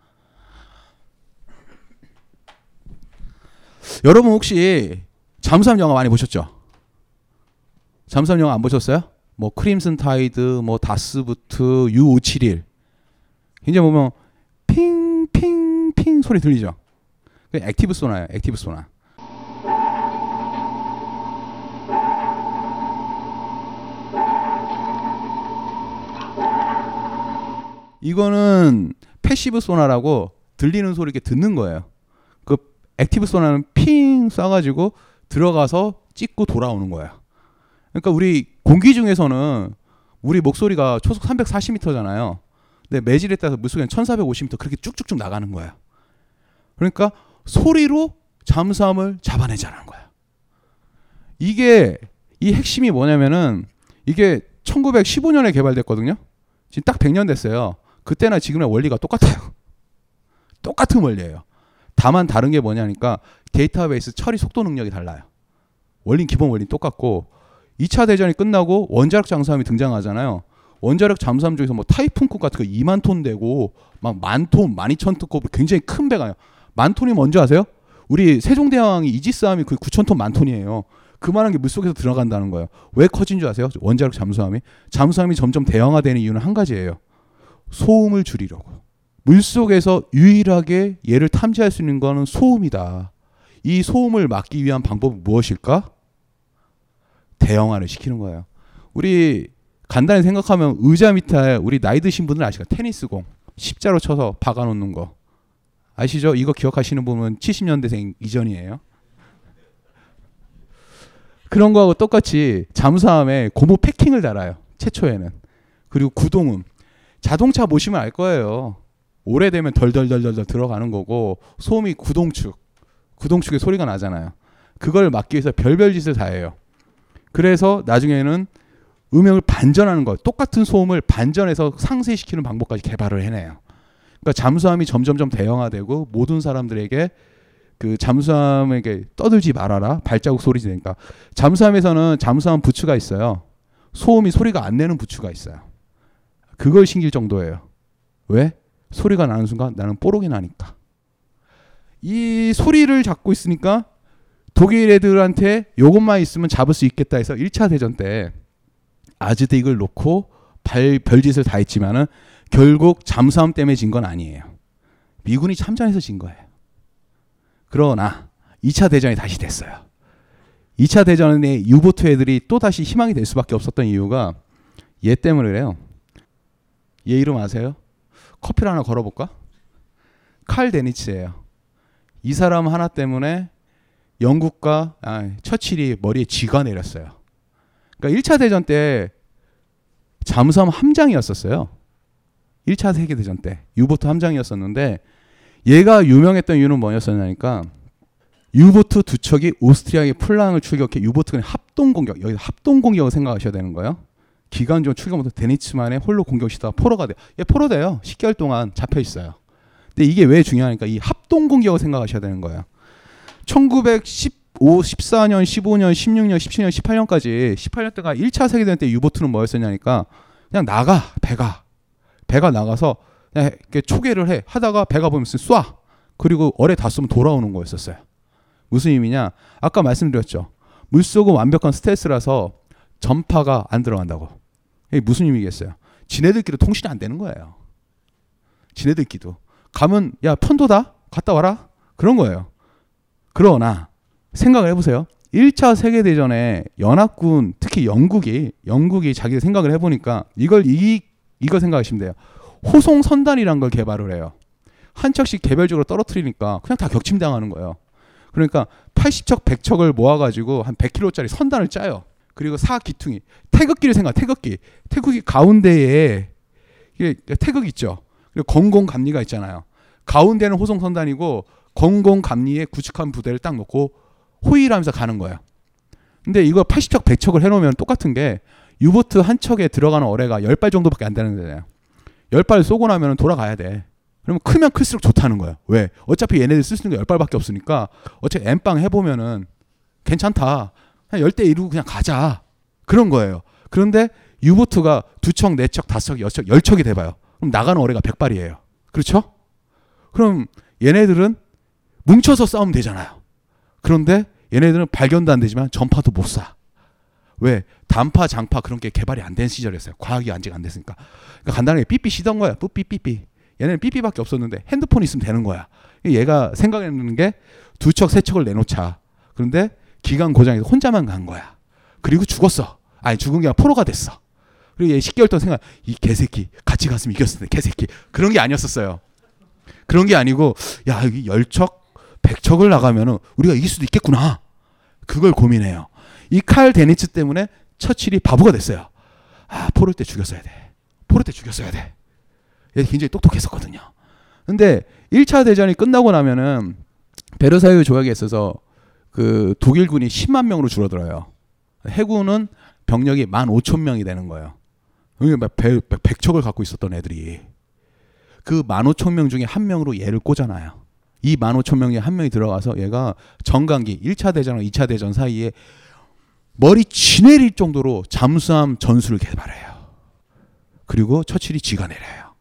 여러분 혹시 잠수함 영화 많이 보셨죠? 잠수함 영화 안 보셨어요? 뭐 크림슨 타이드, 뭐 다스부트, U571. 이제 보면 핑핑핑 소리 들리죠? 그 active sonar예요. active sonar. 이거는 passive 소나라고 들리는 소리 이렇게 듣는 거예요. 그 active 소나는 ping 쏴가지고 들어가서 찍고 돌아오는 거예요. 그러니까 우리 공기 중에서는 우리 목소리가 초속 340m잖아요. 근데 매질에 따라서 물속에는 1450m 그렇게 쭉쭉쭉 나가는 거예요. 그러니까 소리로 잠수함을 잡아내자는 거예요. 이게 이 핵심이 뭐냐면은 이게 1915년에 개발됐거든요. 지금 딱 100년 됐어요. 그때나 지금의 원리가 똑같아요. 똑같은 원리예요. 다만 다른 게 뭐냐니까 데이터베이스 처리 속도 능력이 달라요. 원리는 기본 원리는 똑같고 2차 대전이 끝나고 원자력 잠수함이 등장하잖아요. 원자력 잠수함 중에서 뭐 타이푼급 같은 거 2만 톤 되고 막 만 톤, 12,000톤급 굉장히 큰 배가요. 만 톤이 뭔지 아세요? 우리 세종대왕이 이지스함이 그 9천 톤 만 톤이에요. 그만한 게 물속에서 들어간다는 거예요. 왜 커진 줄 아세요? 원자력 잠수함이 잠수함이 점점 대형화되는 이유는 한 가지예요. 소음을 줄이려고. 물속에서 유일하게 얘를 탐지할 수 있는 거는 소음이다. 이 소음을 막기 위한 방법은 무엇일까? 대형화를 시키는 거예요. 우리 간단히 생각하면 의자 밑에 우리 나이 드신 분들 아시죠? 테니스공 십자로 쳐서 박아 놓는 거. 아시죠? 이거 기억하시는 분은 70년대생 이전이에요. 그런 거하고 똑같이 잠수함에 고무 패킹을 달아요. 최초에는. 그리고 구동음. 자동차 보시면 알 거예요. 오래되면 덜덜덜덜 들어가는 거고 소음이 구동축. 구동축의 소리가 나잖아요. 그걸 막기 위해서 별별 짓을 다 해요. 그래서 나중에는 음역을 반전하는 것, 똑같은 소음을 반전해서 상쇄시키는 방법까지 개발을 해내요. 그러니까 잠수함이 점점점 대형화되고 모든 사람들에게 그 잠수함에게 떠들지 말아라 발자국 소리 지니까 잠수함에서는 잠수함 부츠가 있어요. 소음이 소리가 안 내는 부츠가 있어요. 그걸 신길 정도예요. 왜? 소리가 나는 순간 나는 뽀록이 나니까. 이 소리를 잡고 있으니까 독일 애들한테 요것만 있으면 잡을 수 있겠다 해서 1차 대전 때 아즈딕을 놓고 발, 별짓을 다 했지만은 결국 잠수함 때문에 진 건 아니에요. 미군이 참전해서 진 거예요. 그러나 2차 대전이 다시 됐어요. 2차 대전에 유보트 애들이 또 다시 희망이 될 수밖에 없었던 이유가 얘 때문에 그래요. 얘 이름 아세요? 커피를 하나 걸어볼까? 칼 데니츠예요. 이 사람 하나 때문에 영국과 아, 처칠이 머리에 쥐가 내렸어요. 그러니까 1차 대전 때 잠수함 함장이었었어요. 1차 세계 대전 때 유보트 함장이었었는데 얘가 유명했던 이유는 뭐였었냐니까 유보트 두 척이 오스트리아의 플랑을 출격해 유보트 간 합동 공격 여기 합동 공격을 생각하셔야 되는 거예요. 기관총 출격부터 데니츠만의 홀로 공격 시다 포로가 돼. 얘 포로 돼요. 10개월 동안 잡혀 있어요. 근데 이게 왜 중요하니까 이 합동 공격을 생각하셔야 되는 거예요. 1915, 14년, 15년, 16년, 17년, 18년까지 18년 때가 1차 세계대전 때 유보트는 뭐였었냐니까 그냥 나가 배가 배가 나가서 그냥 이렇게 초계를 해 하다가 배가 보면 쏴 그리고 어뢰 다 쏘면 돌아오는 거였었어요. 무슨 의미냐? 아까 말씀드렸죠. 물속은 완벽한 스텔스라서 전파가 안 들어간다고. 이게 무슨 의미겠어요? 지네들끼리 통신이 안 되는 거예요. 지네들끼도 가면 야 편도다 갔다 와라 그런 거예요. 그러나 생각을 해보세요. 1차 세계대전에 연합군 특히 영국이 영국이 자기 생각을 해보니까 이걸 이 이거 생각하시면 돼요. 호송 선단이란 걸 개발을 해요. 한 척씩 개별적으로 떨어뜨리니까 그냥 다 격침당하는 거예요. 그러니까 80척, 100척을 모아가지고 한 100km짜리 선단을 짜요. 그리고 사 기퉁이 태극기를 생각. 태극기. 태극기 가운데에 태극 있죠. 그리고 건공 감리가 있잖아요. 가운데는 호송 선단이고 건공 감리에 구축한 부대를 딱 놓고 호위하면서 가는 거예요. 근데 이거 80척, 100척을 해놓으면 똑같은 게 유보트 한 척에 들어가는 어뢰가 10발 정도밖에 안 되는 거잖아요. 10발 쏘고 나면 돌아가야 돼. 그러면 크면 클수록 좋다는 거예요. 왜? 어차피 얘네들 쓸 수 있는 게 10발밖에 없으니까 어차피 엠빵 해보면은 괜찮다. 그냥 10대 1로 그냥 가자. 그런 거예요. 그런데 유보트가 두 척, 네 척, 다섯 척, 여섯 척, 열 척이 돼봐요. 그럼 나가는 어뢰가 100발이에요. 그렇죠? 그럼 얘네들은 뭉쳐서 싸우면 되잖아요. 그런데 얘네들은 발견도 안 되지만 전파도 못 쏴. 왜? 단파, 장파 그런 게 개발이 안 된 시절이었어요. 과학이 아직 안 됐으니까. 그러니까 간단하게 삐삐 시던 거야. 뿌삐 삐삐. 얘네는 삐삐밖에 없었는데 핸드폰 있으면 되는 거야. 얘가 생각했는 게 두 척, 세 척을 내놓자. 그런데 기간 고장에서 혼자만 간 거야. 그리고 죽었어. 아니 죽은 게 아니라 포로가 됐어. 그리고 얘 10개월 동안 생각 이 개새끼 같이 갔으면 이겼을 텐데 개새끼 그런 게 아니었었어요. 그런 게 아니고 야 여기 열척 백척을 나가면은 우리가 이길 수도 있겠구나. 그걸 고민해요. 이 칼 데니츠 때문에 처칠이 바보가 됐어요. 아 포로 때 죽였어야 돼. 포로 때 죽였어야 돼. 얘 굉장히 똑똑했었거든요. 근데 1차 대전이 끝나고 나면은 베르사유 조약에 있어서 그 독일군이 10만 명으로 줄어들어요. 해군은 병력이 1만 5천 명이 되는 거예요. 그러니까 100척을 갖고 있었던 애들이 그 1만 5천 명 중에 한 명으로 얘를 꽂아놔요. 이 1만 5천 명에 한 명이 들어가서 얘가 정강기 1차 대전과 2차 대전 사이에 머리 지내릴 정도로 잠수함 전술을 개발해요. 그리고 처칠이 쥐가 내려요.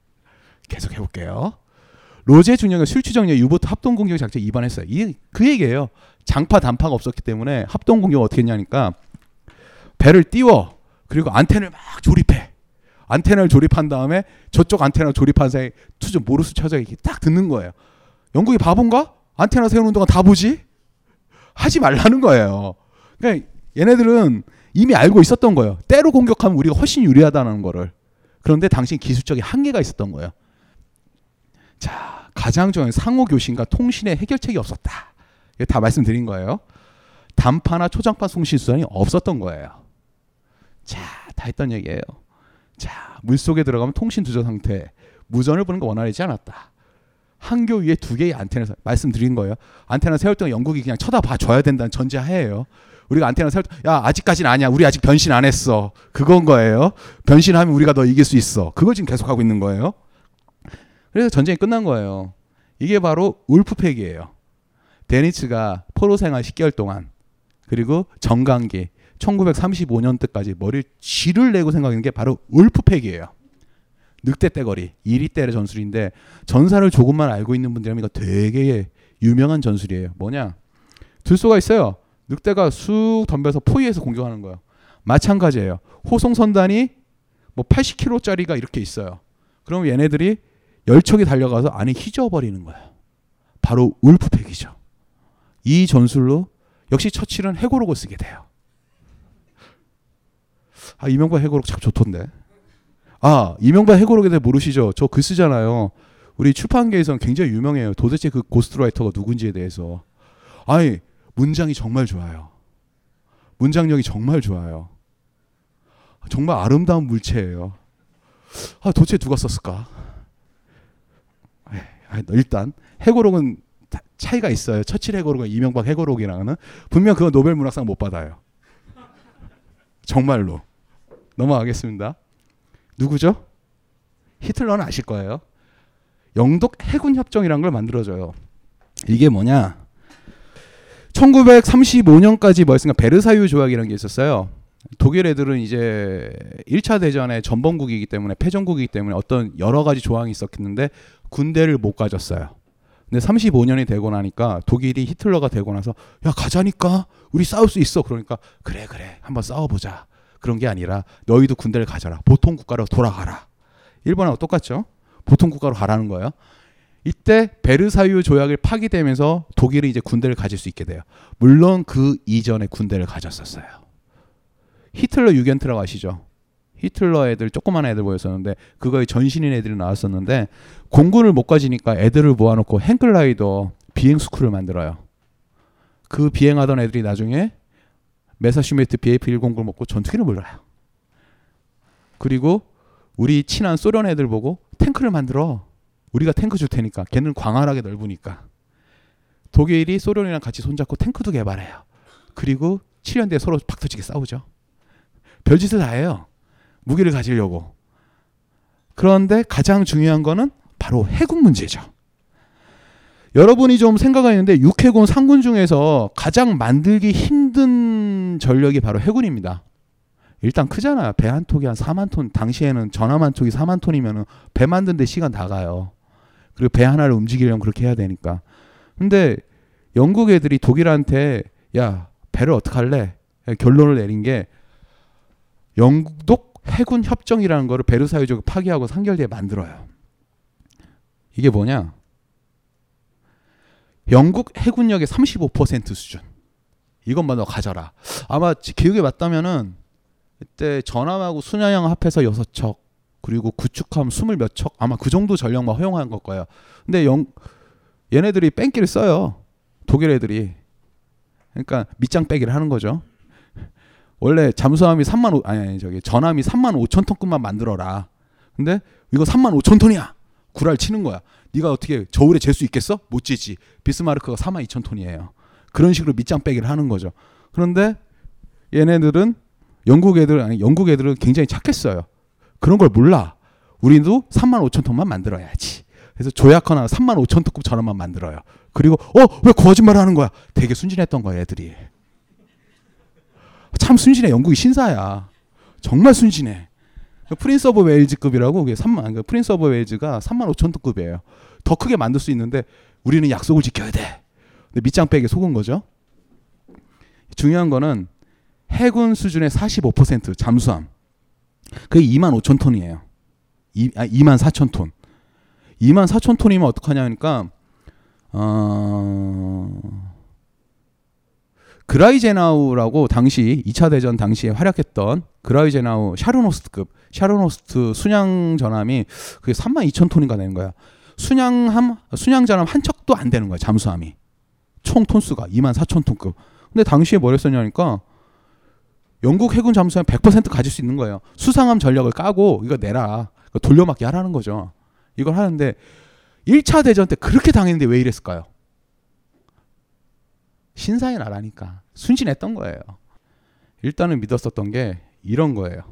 계속 해볼게요. 로제 중령의 술취정령 유보트 합동 공격 작전 입안했어요. 이그 얘기예요. 장파 단파가 없었기 때문에 합동 공격 어떻게 했냐니까 배를 띄워 그리고 안테나를 막 조립해. 안테나를 조립한 다음에 저쪽 안테나 조립한 사이 투저 모르스 쳐져 이렇게 딱 듣는 거예요. 영국이 바본가? 안테나 세우는 동안 다 보지? 하지 말라는 거예요. 그러니까 얘네들은 이미 알고 있었던 거예요. 때로 공격하면 우리가 훨씬 유리하다는 거를. 그런데 당시 기술적인 한계가 있었던 거예요. 자, 가장 중요한 상호 교신과 통신의 해결책이 없었다. 이게 다 말씀드린 거예요. 단파나 초장파 송신 수단이 없었던 거예요. 자, 다 했던 얘기예요. 자, 물 속에 들어가면 통신 두저 상태, 무전을 보는 거 원활하지 않았다. 한 교 위에 두 개의 안테나 말씀드린 거예요. 안테나 세울 때 영국이 그냥 쳐다봐 줘야 된다는 전제하에요. 우리가 안테나 세울 때, 야 아직까지는 아니야. 우리 아직 변신 안 했어. 그건 거예요. 변신하면 우리가 너 이길 수 있어. 그걸 지금 계속 하고 있는 거예요. 그래서 전쟁이 끝난 거예요. 이게 바로 울프팩이에요. 데니츠가 포로 생활 10개월 동안 그리고 정강기 1935년 때까지 머리를 쥐를 내고 생각하는 게 바로 울프팩이에요. 늑대 떼거리, 이리 떼의 전술인데 전사를 조금만 알고 있는 분들이라면 이거 되게 유명한 전술이에요. 뭐냐? 들소가 있어요. 늑대가 쑥 덤벼서 포위해서 공격하는 거예요. 마찬가지예요. 호송 선단이 뭐 80km짜리가 이렇게 있어요. 그럼 얘네들이 열척이 달려가서 안에 휘저어버리는 거예요. 바로 울프팩이죠. 이 전술로 역시 처칠은 해고록을 쓰게 돼요. 아 이명박 해고록 참 좋던데. 아 이명박 해고록에 대해 모르시죠? 저 글 쓰잖아요. 우리 출판계에서는 굉장히 유명해요. 도대체 그 고스트라이터가 누군지에 대해서. 아니 문장이 정말 좋아요. 문장력이 정말 좋아요. 정말 아름다운 물체예요. 아 도대체 누가 썼을까? 아, 일단 해고록은 차이가 있어요. 처칠 해고록과 이명박 해고록이랑은 분명 그거 노벨 문학상 못 받아요. 정말로 넘어가겠습니다. 누구죠? 히틀러는 아실 거예요. 영독 해군 협정이라는 걸 만들어줘요. 이게 뭐냐? 1935년까지 뭐였습니까? 베르사유 조약이라는 게 있었어요. 독일 애들은 이제 1차 대전의 전범국이기 때문에 패전국이기 때문에 어떤 여러 가지 조항이 있었겠는데 군대를 못 가졌어요. 근데 35년이 되고 나니까 독일이 히틀러가 되고 나서 야 가자니까 우리 싸울 수 있어 그러니까 그래 그래 한번 싸워보자 그런 게 아니라 너희도 군대를 가져라. 보통 국가로 돌아가라. 일본하고 똑같죠? 보통 국가로 가라는 거예요. 이때 베르사유 조약을 파기되면서 독일이 이제 군대를 가질 수 있게 돼요. 물론 그 이전에 군대를 가졌었어요. 히틀러 유겐트라고 아시죠? 히틀러 애들 조그만 애들 보였었는데 그거에 전신인 애들이 나왔었는데 공군을 못 가지니까 애들을 모아놓고 행글라이더 비행 school을 만들어요. 그 비행하던 애들이 나중에 메서슈미트 BF109를 먹고 전투기를 몰아요. 그리고 우리 친한 소련 애들 보고 탱크를 만들어. 우리가 탱크 줄 테니까 걔는 광활하게 넓으니까. 독일이 소련이랑 같이 손잡고 탱크도 개발해요. 그리고 7년 뒤에 서로 박터지게 싸우죠. 별짓을 다 해요. 무기를 가지려고. 그런데 가장 중요한 거는 바로 해군 문제죠. 여러분이 좀 생각하는데 육해군 상군 중에서 가장 만들기 힘든 전력이 바로 해군입니다. 일단 크잖아요. 배 한 톡이 한 4만 톤. 당시에는 전함 한 톡이 4만 톤이면 배 만드는데 시간 다 가요. 그리고 배 하나를 움직이려면 그렇게 해야 되니까. 근데 영국 애들이 독일한테 야 배를 어떻게 할래? 결론을 내린 게 영국 해군 협정이라는 거를 베르사유적을 파기하고 상결 에 만들어요. 이게 뭐냐? 영국 해군력의 35% 수준. 이것만 너 가져라. 아마 기억에 맞다면은 그때 전함하고 순양함 합해서 6척 그리고 구축함 20몇척 아마 그 정도 전력만 허용한 걸 거예요. 근데 영 얘네들이 뺑기를 써요. 독일 애들이. 그러니까 밑장 빼기를 하는 거죠. 원래 잠수함이 3만 5 아니 아니 저기 전함이 3만 5천 톤급만 만들어라. 근데 이거 3만 5천 톤이야. 구랄 치는 거야. 네가 어떻게 저울에 잴 수 있겠어? 못 재지. 비스마르크가 4만 2천 톤이에요. 그런 식으로 밑장 빼기를 하는 거죠. 그런데 얘네들은 영국 애들 아니 영국 애들은 굉장히 착했어요. 그런 걸 몰라. 우리도 3만 5천 톤만 만들어야지. 그래서 조약하나 3만 5천 톤급 전원만 만들어요. 그리고 어 왜 거짓말 하는 거야? 되게 순진했던 거야 애들이. 참 순진해. 영국이 신사야. 정말 순진해. 프린스 오브 웨일즈급이라고 그게 3만 그 프린스 오브 웨일즈가 3만 5천 톤급이에요. 더 크게 만들 수 있는데 우리는 약속을 지켜야 돼. 근데 밑장 빼기 속은 거죠. 중요한 거는 해군 수준의 45% 잠수함. 그게 2만 5천 톤이에요. 2, 아, 2만 4천 톤. 2만 4천 톤이면 어떡하냐니까 어... 그라이제나우라고 당시 2차 대전 당시에 활약했던 그라이제나우 샤르노스트급 샤르노스트 순양 전함이 그게 3만 2천 톤인가 되는 거야. 순양함 순양 전함 한 척도 안 되는 거야. 잠수함이. 총 톤수가 2만 4천 톤급. 근데 당시에 뭐랬었냐니까 영국 해군 잠수함 100% 가질 수 있는 거예요. 수상함 전력을 까고 이거 내라. 돌려막기 하라는 거죠. 이걸 하는데 1차 대전 때 그렇게 당했는데 왜 이랬을까요? 신사의 나라니까 순진했던 거예요. 일단은 믿었었던 게 이런 거예요.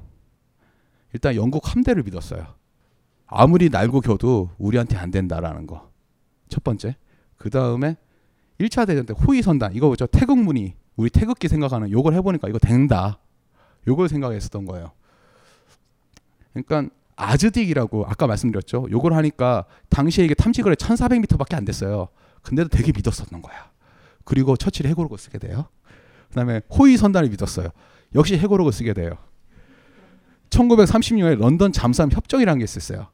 일단 영국 함대를 믿었어요. 아무리 날고 겨도 우리한테 안 된다라는 거. 첫 번째. 그 다음에 1차 대전 때 호위선단 이거 뭐죠? 태극무늬 우리 태극기 생각하는 요걸 해보니까 이거 된다. 요걸 생각했었던 거예요. 그러니까 아즈딕이라고 아까 말씀드렸죠. 요걸 하니까 당시에 이게 탐지거리 1400m밖에 안 됐어요. 근데도 되게 믿었었던 거야. 그리고 처칠이 해고록을 쓰게 돼요. 그다음에 호위 선단을 믿었어요. 역시 해고록을 쓰게 돼요. 1936년에 런던 잠수함 협정이라는 게 있었어요.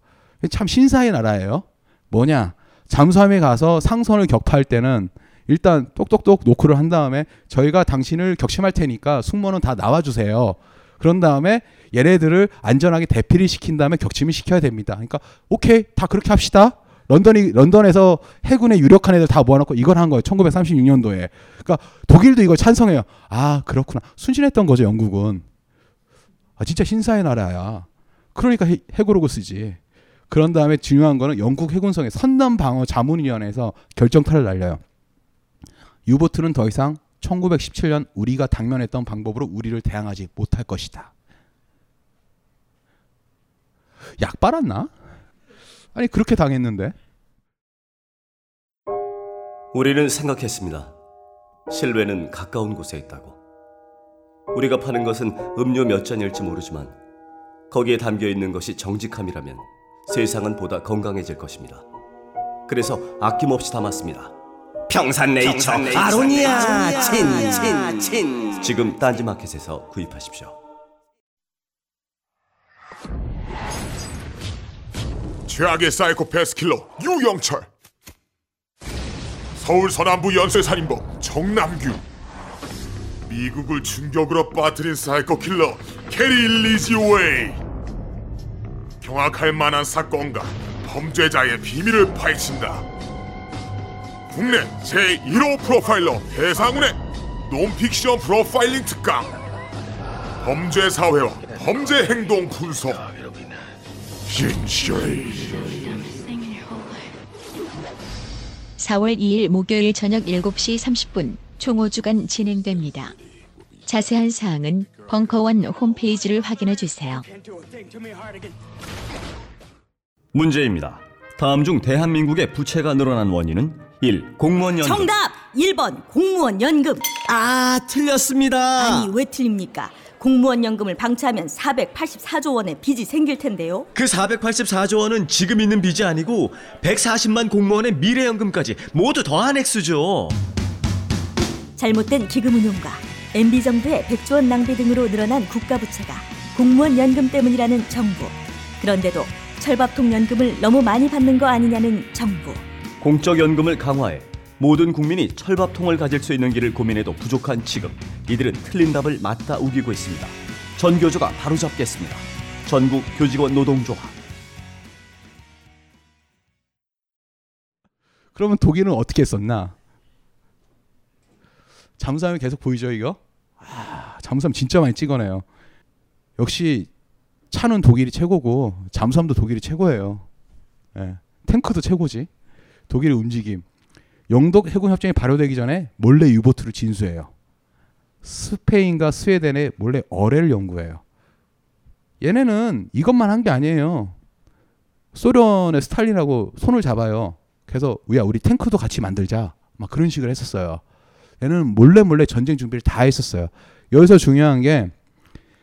참 신사의 나라예요. 뭐냐? 잠수함에 가서 상선을 격파할 때는 일단 똑똑똑 노크를 한 다음에 저희가 당신을 격침할 테니까 승무원은 다 나와주세요. 그런 다음에 얘네들을 안전하게 대피를 시킨 다음에 격침을 시켜야 됩니다. 그러니까 오케이 다 그렇게 합시다. 런던이 런던에서 해군의 유력한 애들 다 모아놓고 이걸 한 거예요. 1936년도에. 그러니까 독일도 이걸 찬성해요. 아 그렇구나. 순진했던 거죠 영국은. 아 진짜 신사의 나라야. 그러니까 해, 해고로고 쓰지. 그런 다음에 중요한 거는 영국 해군성의 선남 방어 자문위원회에서 결정타를 날려요. 유보트는 더 이상 1917년 우리가 당면했던 방법으로 우리를 대항하지 못할 것이다. 약 빨았나? 아니 그렇게 당했는데. 우리는 생각했습니다. 실외는 가까운 곳에 있다고. 우리가 파는 것은 음료 몇 잔일지 모르지만 거기에 담겨 있는 것이 정직함이라면 세상은 보다 건강해질 것입니다. 그래서 아낌없이 담았습니다. 평산네이처, 평산네이처 아로니아 친친친 친. 지금 딴지마켓에서 구입하십시오. 최악의 사이코패스 킬러 유영철 서울 서남부 연쇄살인범 정남규 미국을 충격으로 빠뜨린 사이코 킬러 게리 리지웨이 경악할 만한 사건과 범죄자의 비밀을 파헤친다. 국내 제1호 프로파일러 배상훈의 논픽션 프로파일링 특강. 범죄 사회와 범죄 행동 분석. 진실이 4월 2일 목요일 저녁 7시 30분 총 5주간 진행됩니다. 자세한 사항은 벙커원 홈페이지를 확인해 주세요. 문제입니다. 다음 중 대한민국의 부채가 늘어난 원인은 1. 공무원 연금 정답! 1번 공무원 연금. 아, 틀렸습니다. 아니, 왜 틀립니까? 공무원 연금을 방치하면 484조 원의 빚이 생길 텐데요. 그 484조 원은 지금 있는 빚이 아니고 140만 공무원의 미래연금까지 모두 더한 액수죠. 잘못된 기금 운용과 MB 정부의 100조 원 낭비 등으로 늘어난 국가 부채가 공무원 연금 때문이라는 정부. 그런데도 철밥통 연금을 너무 많이 받는 거 아니냐는 정부. 공적 연금을 강화해 모든 국민이 철밥통을 가질 수 있는 길을 고민해도 부족한 지금 이들은 틀린 답을 맞다 우기고 있습니다. 전교조가 바로잡겠습니다. 전국 교직원 노동조합. 그러면 독일은 어떻게 했었나? 잠수함이 계속 보이죠 이거? 아, 잠수함 진짜 많이 찍어내요. 역시 차는 독일이 최고고 잠수함도 독일이 최고예요. 예. 탱커도 최고지. 독일의 움직임. 영독 해군 협정이 발효되기 전에 몰래 유보트를 진수해요. 스페인과 스웨덴에 몰래 어뢰를 연구해요. 얘네는 이것만 한 게 아니에요. 소련의 스탈린하고 손을 잡아요. 그래서 야 우리 탱크도 같이 만들자. 막 그런 식으로 했었어요. 얘는 몰래 몰래 전쟁 준비를 다 했었어요. 여기서 중요한 게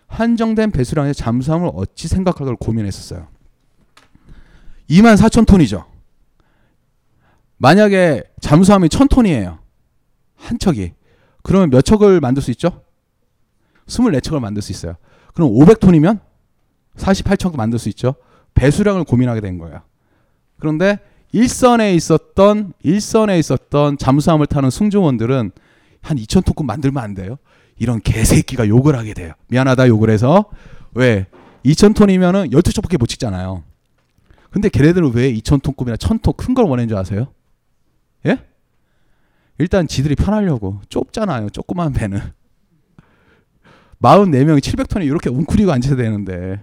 한정된 배수량의 잠수함을 어찌 생각할 걸 고민했었어요. 2만 4천 톤이죠. 만약에 잠수함이 1천 톤이에요. 한 척이. 그러면 몇 척을 만들 수 있죠? 24척을 만들 수 있어요. 그럼 500톤이면 48척도 만들 수 있죠. 배수량을 고민하게 된 거예요. 그런데 일선에 있었던 일선에 있었던 잠수함을 타는 승조원들은 한 2천 톤급 만들면 안 돼요. 이런 개새끼가 욕을 하게 돼요. 미안하다 욕을 해서 왜 2천 톤이면은 12척밖에 못 찍잖아요. 근데 걔네들은 왜 2천 톤급이나 1000톤 큰 걸 원하는 줄 아세요? 예? 일단 지들이 편하려고 좁잖아요. 조그만 배는. 44명이 700톤이 이렇게 웅크리고 앉아야 되는데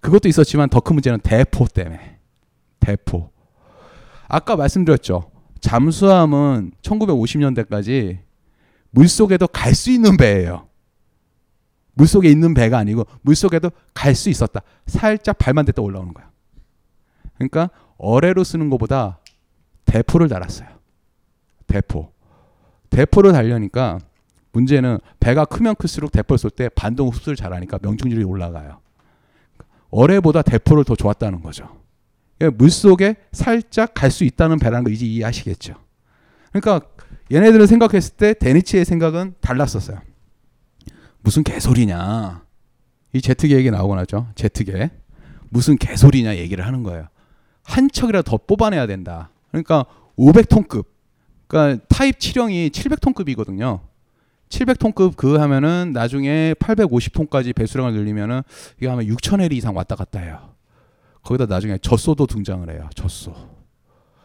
그것도 있었지만 더 큰 문제는 대포 때문에. 대포. 아까 말씀드렸죠. 잠수함은 1950년대까지 물속에도 갈 수 있는 배예요. 물속에 있는 배가 아니고 물속에도 갈 수 있었다. 살짝 발만 댔다 올라오는 거야. 그러니까 어뢰로 쓰는 것보다 대포를 달았어요. 대포. 대포를 달려니까 문제는 배가 크면 클수록 대포를 쏠 때 반동 흡수를 잘하니까 명중률이 올라가요. 어뢰보다 대포를 더 좋았다는 거죠. 물 속에 살짝 갈 수 있다는 배라는 거 이제 이해하시겠죠. 그러니까 얘네들은 생각했을 때 데니치의 생각은 달랐었어요. 무슨 개소리냐. 이 제트계 얘기 나오고 나죠. 제트계. 무슨 개소리냐 얘기를 하는 거예요. 한 척이라도 더 뽑아내야 된다. 그러니까 500톤급. 그러니까 타입 7형이 700톤급이거든요. 700톤급 그 하면은 나중에 850톤까지 배수량을 늘리면은 이게 아마 6,000헬 이상 왔다 갔다 해요. 거기다 나중에 젖소도 등장을 해요. 젖소.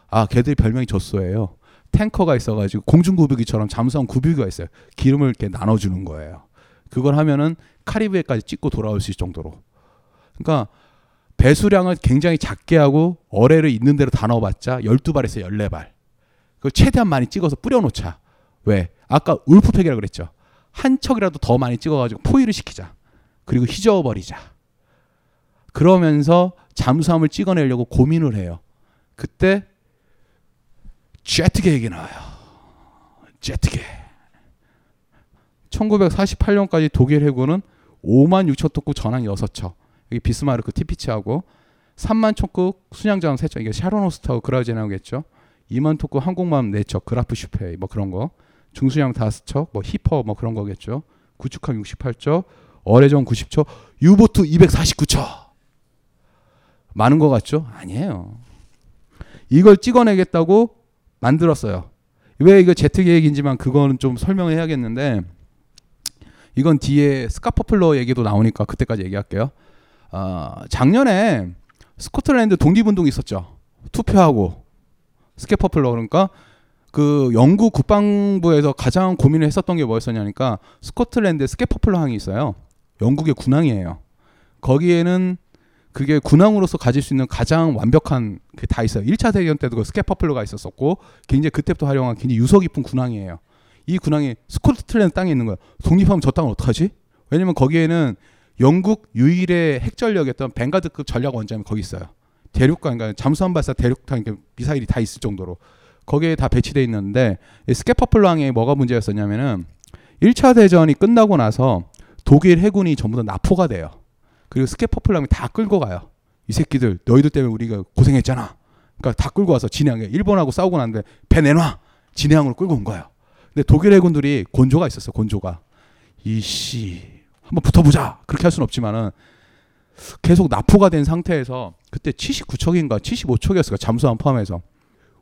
아, 걔들 별명이 젖소예요. 탱커가 있어가지고 공중구비기처럼 잠수함 구비기가 있어요. 기름을 이렇게 나눠주는 거예요. 그걸 하면은 카리브해까지 찍고 돌아올 수 있을 정도로. 그러니까 배수량을 굉장히 작게 하고 어뢰를 있는 대로 다 넣어봤자 12발에서 14발. 그걸 최대한 많이 찍어서 뿌려놓자. 왜? 아까 울프팩이라고 그랬죠. 한 척이라도 더 많이 찍어가지고 포위를 시키자. 그리고 휘저어버리자. 그러면서 잠수함을 찍어내려고 고민을 해요. 그때 제트계 얘기 나와요. 제트계. 1948년까지 독일 해군은 5만 6천 톤급 전항 6척. 여기 비스마르크 티피치하고 3만 톤급 순양장 3척. 이게 샤론호스트하고 그라우제나오겠죠. 2만 톤급 항공모함 4척. 그라프 슈페이 뭐 그런 거. 중수양 5척. 뭐 히퍼 뭐 그런 거겠죠. 구축함 68척. 어뢰정 90척. 유보트 249척. 많은 것 같죠? 아니에요. 이걸 찍어내겠다고 만들었어요. 왜 이거 제트 계획인지만 그거는 좀 설명을 해야겠는데 이건 뒤에 스캐퍼플로 얘기도 나오니까 그때까지 얘기할게요. 어, 작년에 스코틀랜드 독립운동이 있었죠. 투표하고 스캐퍼플로 그러니까 그 영국 국방부에서 가장 고민을 했었던 게 뭐였었냐니까 스코틀랜드 스캐퍼플로 항이 있어요. 영국의 군항이에요. 거기에는 그게 군항으로서 가질 수 있는 가장 완벽한 그 다 있어요. 1차 대전 때도 그 스캐퍼플로가 있었었고 굉장히 그때부터 활용한 굉장히 유서 깊은 군항이에요. 이 군항이 스코틀랜드 땅에 있는 거예요. 독립하면 저 땅은 어떡하지? 왜냐면 거기에는 영국 유일의 핵전력이었던 뱅가드급 전략 원잠이 거기 있어요. 대륙간 그러니까 잠수함 발사 대륙탄 미사일이 다 있을 정도로 거기에 다 배치돼 있는데 스케퍼플랑에 뭐가 문제였었냐면은 1차 대전이 끝나고 나서 독일 해군이 전부 다 납포가 돼요. 그리고 스케퍼플랑이 다 끌고 가요. 이 새끼들 너희들 때문에 우리가 고생했잖아. 그러니까 다 끌고 와서 진해항에 일본하고 싸우고 났는데 배 내놔. 진해항으로 끌고 온 거예요. 근데 독일 해군들이 곤조가 있었어. 곤조가 이씨 한번 붙어보자. 그렇게 할 수는 없지만은 계속 납포가 된 상태에서 그때 79척인가 75척이었을까 잠수함 포함해서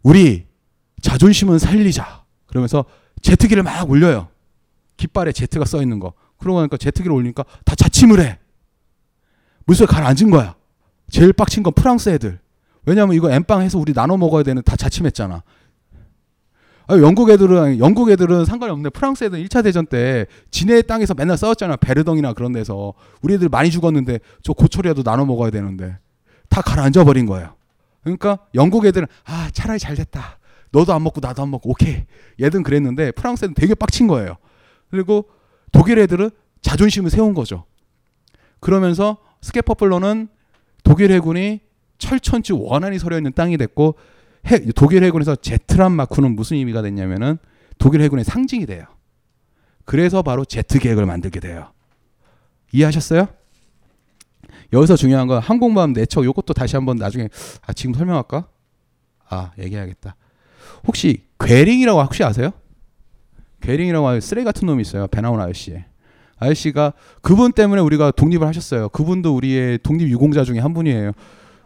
우리 자존심은 살리자. 그러면서 제트기를 막 올려요. 깃발에 제트가 써 있는 거. 그러고 나니까 제트기를 올리니까 다 자침을 해. 물속에 가라앉은 거야. 제일 빡친 건 프랑스 애들. 왜냐면 이거 엠빵 해서 우리 나눠 먹어야 되는 다 자침했잖아. 아, 영국 애들은 영국 애들은 상관이 없는데 프랑스 애들은 1차 대전 때 진해 땅에서 맨날 싸웠잖아. 베르덩이나 그런 데서. 우리 애들 많이 죽었는데 저 고초리라도 나눠 먹어야 되는데 다 가라앉아 버린 거예요. 그러니까 영국 애들은 아, 차라리 잘 됐다. 너도 안 먹고 나도 안 먹고 오케이. 얘든 그랬는데 프랑스 애들은 되게 빡친 거예요. 그리고 독일 애들은 자존심을 세운 거죠. 그러면서 스케퍼플러는 독일 해군이 철천지 원한이 서려 있는 땅이 됐고 해, 독일 해군에서 제트란 마크는 무슨 의미가 됐냐면은 독일 해군의 상징이 돼요. 그래서 바로 제트 계획을 만들게 돼요. 이해하셨어요? 여기서 중요한 건 항공모함 네 척 요것도 다시 한번 나중에 아 지금 설명할까? 아 얘기해야겠다. 혹시 괴링이라고 혹시 아세요? 괴링이라고 쓰레기 같은 놈이 있어요. 배나온 아저씨. 아저씨가 그분 때문에 우리가 독립을 하셨어요. 그분도 우리의 독립 유공자 중에 한 분이에요.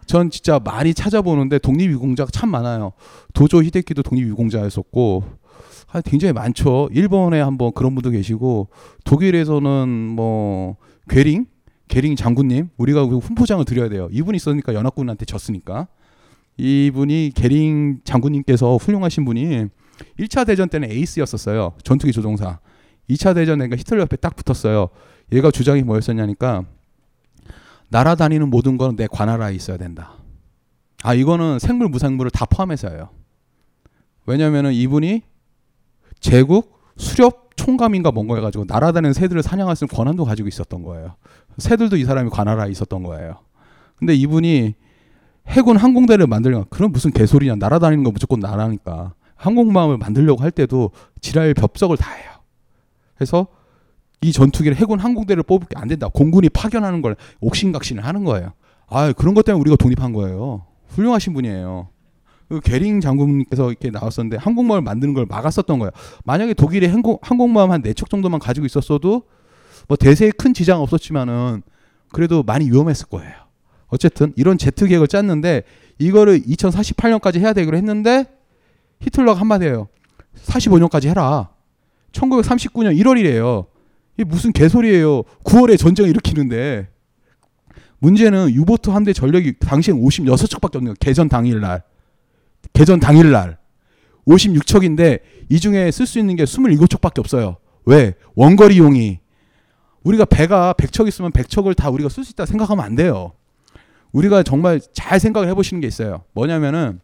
전 진짜 많이 찾아보는데 독립 유공자가 참 많아요. 도조 히데키도 독립 유공자였었고 아, 굉장히 많죠. 일본에 한번 그런 분도 계시고 독일에서는 뭐 괴링 괴링 장군님 우리가 그 훈포장을 드려야 돼요. 이분이 있으니까 연합군한테 졌으니까 이분이 게링 장군님께서 훌륭하신 분이 1차 대전 때는 에이스였었어요. 전투기 조종사. 2차 대전 에니까 히틀러 옆에 딱 붙었어요. 얘가 주장이 뭐였었냐니까 날아다니는 모든 건 내 관할하에 있어야 된다. 아 이거는 생물 무생물을 다 포함해서예요. 왜냐면은 이분이 제국 수렵 총감인가 뭔가 해가지고 날아다니는 새들을 사냥할 수 있는 권한도 가지고 있었던 거예요. 새들도 이 사람이 관할하에 있었던 거예요. 근데 이분이 해군 항공대를 만들려 그런 무슨 개소리냐 날아다니는 거 무조건 나라니까 항공모함을 만들려고 할 때도 지랄 벽석을 다 해요. 그래서 이 전투기를 해군 항공대를 뽑을 게 안 된다. 공군이 파견하는 걸 옥신각신을 하는 거예요. 아 그런 것 때문에 우리가 독립한 거예요. 훌륭하신 분이에요. 그 게링 장군님께서 이렇게 나왔었는데 항공모함을 만드는 걸 막았었던 거예요. 만약에 독일이 항공, 항공모함 한 네 척 정도만 가지고 있었어도 뭐 대세에 큰 지장 없었지만은 그래도 많이 위험했을 거예요. 어쨌든 이런 제트 계획을 짰는데 이거를 2048년까지 해야 되기로 했는데 히틀러가 한마디예요. 45년까지 해라. 1939년 1월이래요. 이게 무슨 개소리예요. 9월에 전쟁을 일으키는데. 문제는 유보트 함대 전력이 당시엔 56척밖에 없는 거예요. 개전 당일 날. 개전 당일 날. 56척인데 이 중에 쓸 수 있는 게 27척밖에 없어요. 왜? 원거리용이. 우리가 배가 100척 있으면 100척을 다 우리가 쓸 수 있다 생각하면 안 돼요. 우리가 정말 잘 생각을 해 보시는 게 있어요. 뭐냐면은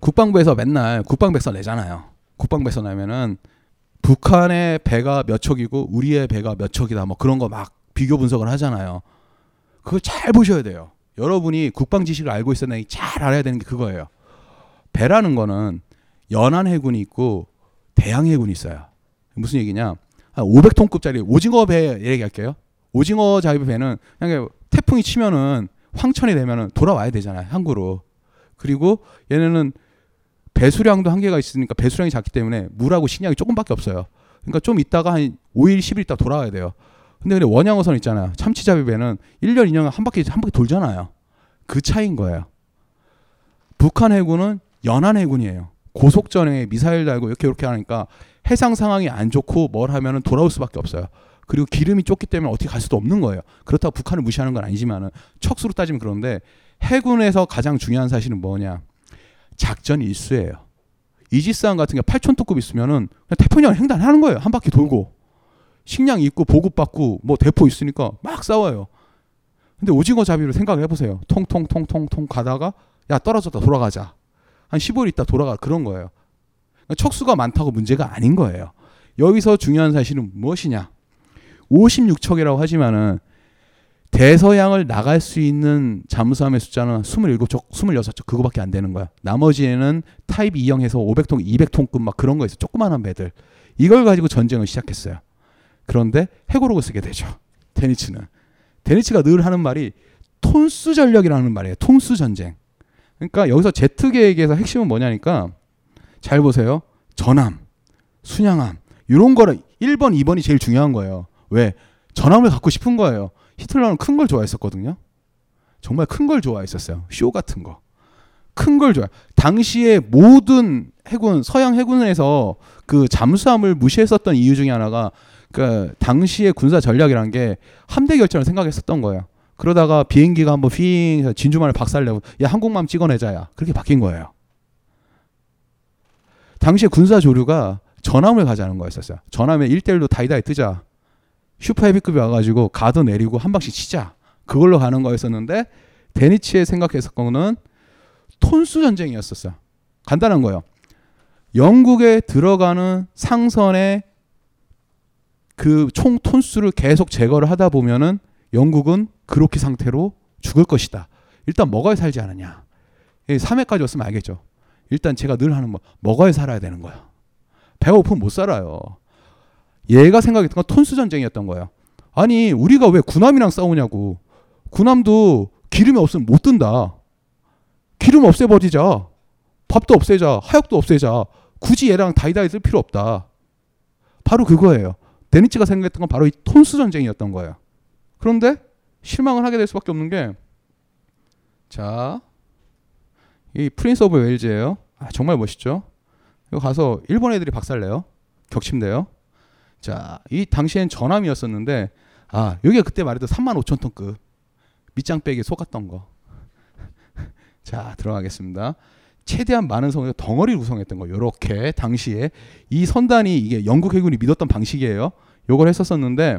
국방부에서 맨날 국방백서 내잖아요. 국방백서 내면은 북한의 배가 몇 척이고 우리의 배가 몇 척이다 뭐 그런 거 막 비교 분석을 하잖아요. 그걸 잘 보셔야 돼요. 여러분이 국방 지식을 알고 있어야 되는 잘 알아야 되는 게 그거예요. 배라는 거는 연안 해군이 있고 대양 해군이 있어요. 무슨 얘기냐? 한 500톤급짜리 오징어 배 얘기할게요. 오징어 자입 배는 그냥 태풍이 치면은 황천이 되면은 돌아와야 되잖아요. 항구로. 그리고 얘네는 배수량도 한계가 있으니까 배수량이 작기 때문에 물하고 식량이 조금밖에 없어요. 그러니까 좀 있다가 한 5일, 10일 있다 돌아와야 돼요. 근데 근데 원양어선 있잖아요. 참치잡이 배는 1년, 2년 한 바퀴 한 바퀴 돌잖아요. 그 차이인 거예요. 북한 해군은 연안 해군이에요. 고속전에 미사일 달고 이렇게 이렇게 하니까 해상 상황이 안 좋고 뭘 하면은 돌아올 수밖에 없어요. 그리고 기름이 좁기 때문에 어떻게 갈 수도 없는 거예요. 그렇다고 북한을 무시하는 건 아니지만은 척수로 따지면 그런데 해군에서 가장 중요한 사실은 뭐냐? 작전 일수예요. 이지스함 같은 게 8천 톤급 있으면은 그냥 태평양을 횡단하는 거예요. 한 바퀴 돌고 식량 있고 보급 받고 뭐 대포 있으니까 막 싸워요. 근데 오징어 잡이로 생각을 해보세요. 통통통통통 가다가 야 떨어졌다 돌아가자. 한 15일 있다 돌아가 그런 거예요. 그러니까 척수가 많다고 문제가 아닌 거예요. 여기서 중요한 사실은 무엇이냐? 56척이라고 하지만은 대서양을 나갈 수 있는 잠수함의 숫자는 27척, 26척 그거밖에 안 되는 거야. 나머지에는 타입 2형에서 500톤, 200톤급 막 그런 거 있어. 조그마한 배들. 이걸 가지고 전쟁을 시작했어요. 그런데 해고록을 쓰게 되죠. 데니츠는. 데니츠가 늘 하는 말이 톤수 전력이라는 말이에요. 톤수 전쟁. 그러니까 여기서 제트 계획에서 핵심은 뭐냐니까 잘 보세요. 전함, 순양함 이런 거를 1번, 2번이 제일 중요한 거예요. 왜? 전함을 갖고 싶은 거예요. 히틀러는 큰 걸 좋아했었거든요. 정말 큰 걸 좋아했었어요. 쇼 같은 거. 큰 걸 좋아. 당시에 모든 해군 서양 해군에서 그 잠수함을 무시했었던 이유 중에 하나가 그 당시의 군사 전략이란 게 함대 결전을 생각했었던 거예요. 그러다가 비행기가 한번 휘 진주만을 박살내고 야 항공모함 찍어내자야 그렇게 바뀐 거예요. 당시에 군사 조류가 전함을 가자는 거였었어요. 전함에 1대1로 다이다이 뜨자. 슈퍼 헤비급이 와가지고 가도 내리고 한 방씩 치자. 그걸로 가는 거였었는데 데니치의 생각했었던 거는 톤수 전쟁이었었어요. 간단한 거예요. 영국에 들어가는 상선의 그 총 톤수를 계속 제거를 하다 보면은 영국은 그렇게 상태로 죽을 것이다. 일단 먹어야 살지 않느냐. 3회까지 왔으면 알겠죠. 일단 제가 늘 하는 뭐 먹어야 살아야 되는 거야. 배가 고프면 못 살아요. 얘가 생각했던 건 톤수 전쟁이었던 거예요. 아니 우리가 왜 군함이랑 싸우냐고. 군함도 기름이 없으면 못 뜬다. 기름 없애버리자. 밥도 없애자. 하역도 없애자. 굳이 얘랑 다이다이 쓸 필요 없다. 바로 그거예요. 데니츠가 생각했던 건 바로 이 톤수 전쟁이었던 거예요. 그런데 실망을 하게 될 수밖에 없는 게 자, 이 프린스 오브 웨일즈예요. 아, 정말 멋있죠? 이거 가서 일본 애들이 박살내요. 격침돼요. 자, 이 당시엔 전함이었었는데 아, 여기가 그때 말했던 3만 5천 톤급 밑장빼기 속았던 거. 자, 들어가겠습니다. 최대한 많은 성을 덩어리를 구성했던 거. 요렇게 당시에 이 선단이 이게 영국 해군이 믿었던 방식이에요. 요걸 했었었는데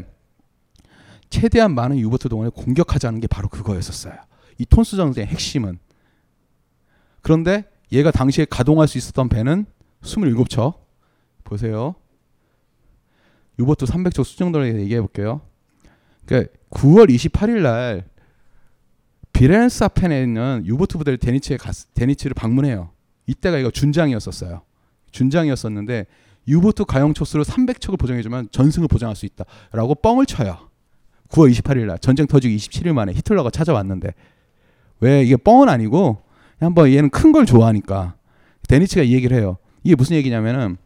최대한 많은 유보트 동원에 공격하자는 게 바로 그거였었어요. 이 톤스 전쟁의 핵심은. 그런데 얘가 당시에 가동할 수 있었던 배는 27척. 보세요. 유보트 300척 수정도를 얘기해 볼게요. 그러니까 9월 28일 날 비렌사펜에 있는 유보트 부대를 데니츠에 갔, 데니츠를 방문해요. 이때가 이거 준장이었었어요. 준장이었었는데 유보트 가용 척수로 300척을 보정해주면 전승을 보장할 수 있다라고 뻥을 쳐요. 9월 28일 날 전쟁 터지기 27일 만에 히틀러가 찾아왔는데 왜 이게 뻥은 아니고 한번 얘는 큰 걸 좋아하니까 데니츠가 이 얘기를 해요. 이게 무슨 얘기냐면은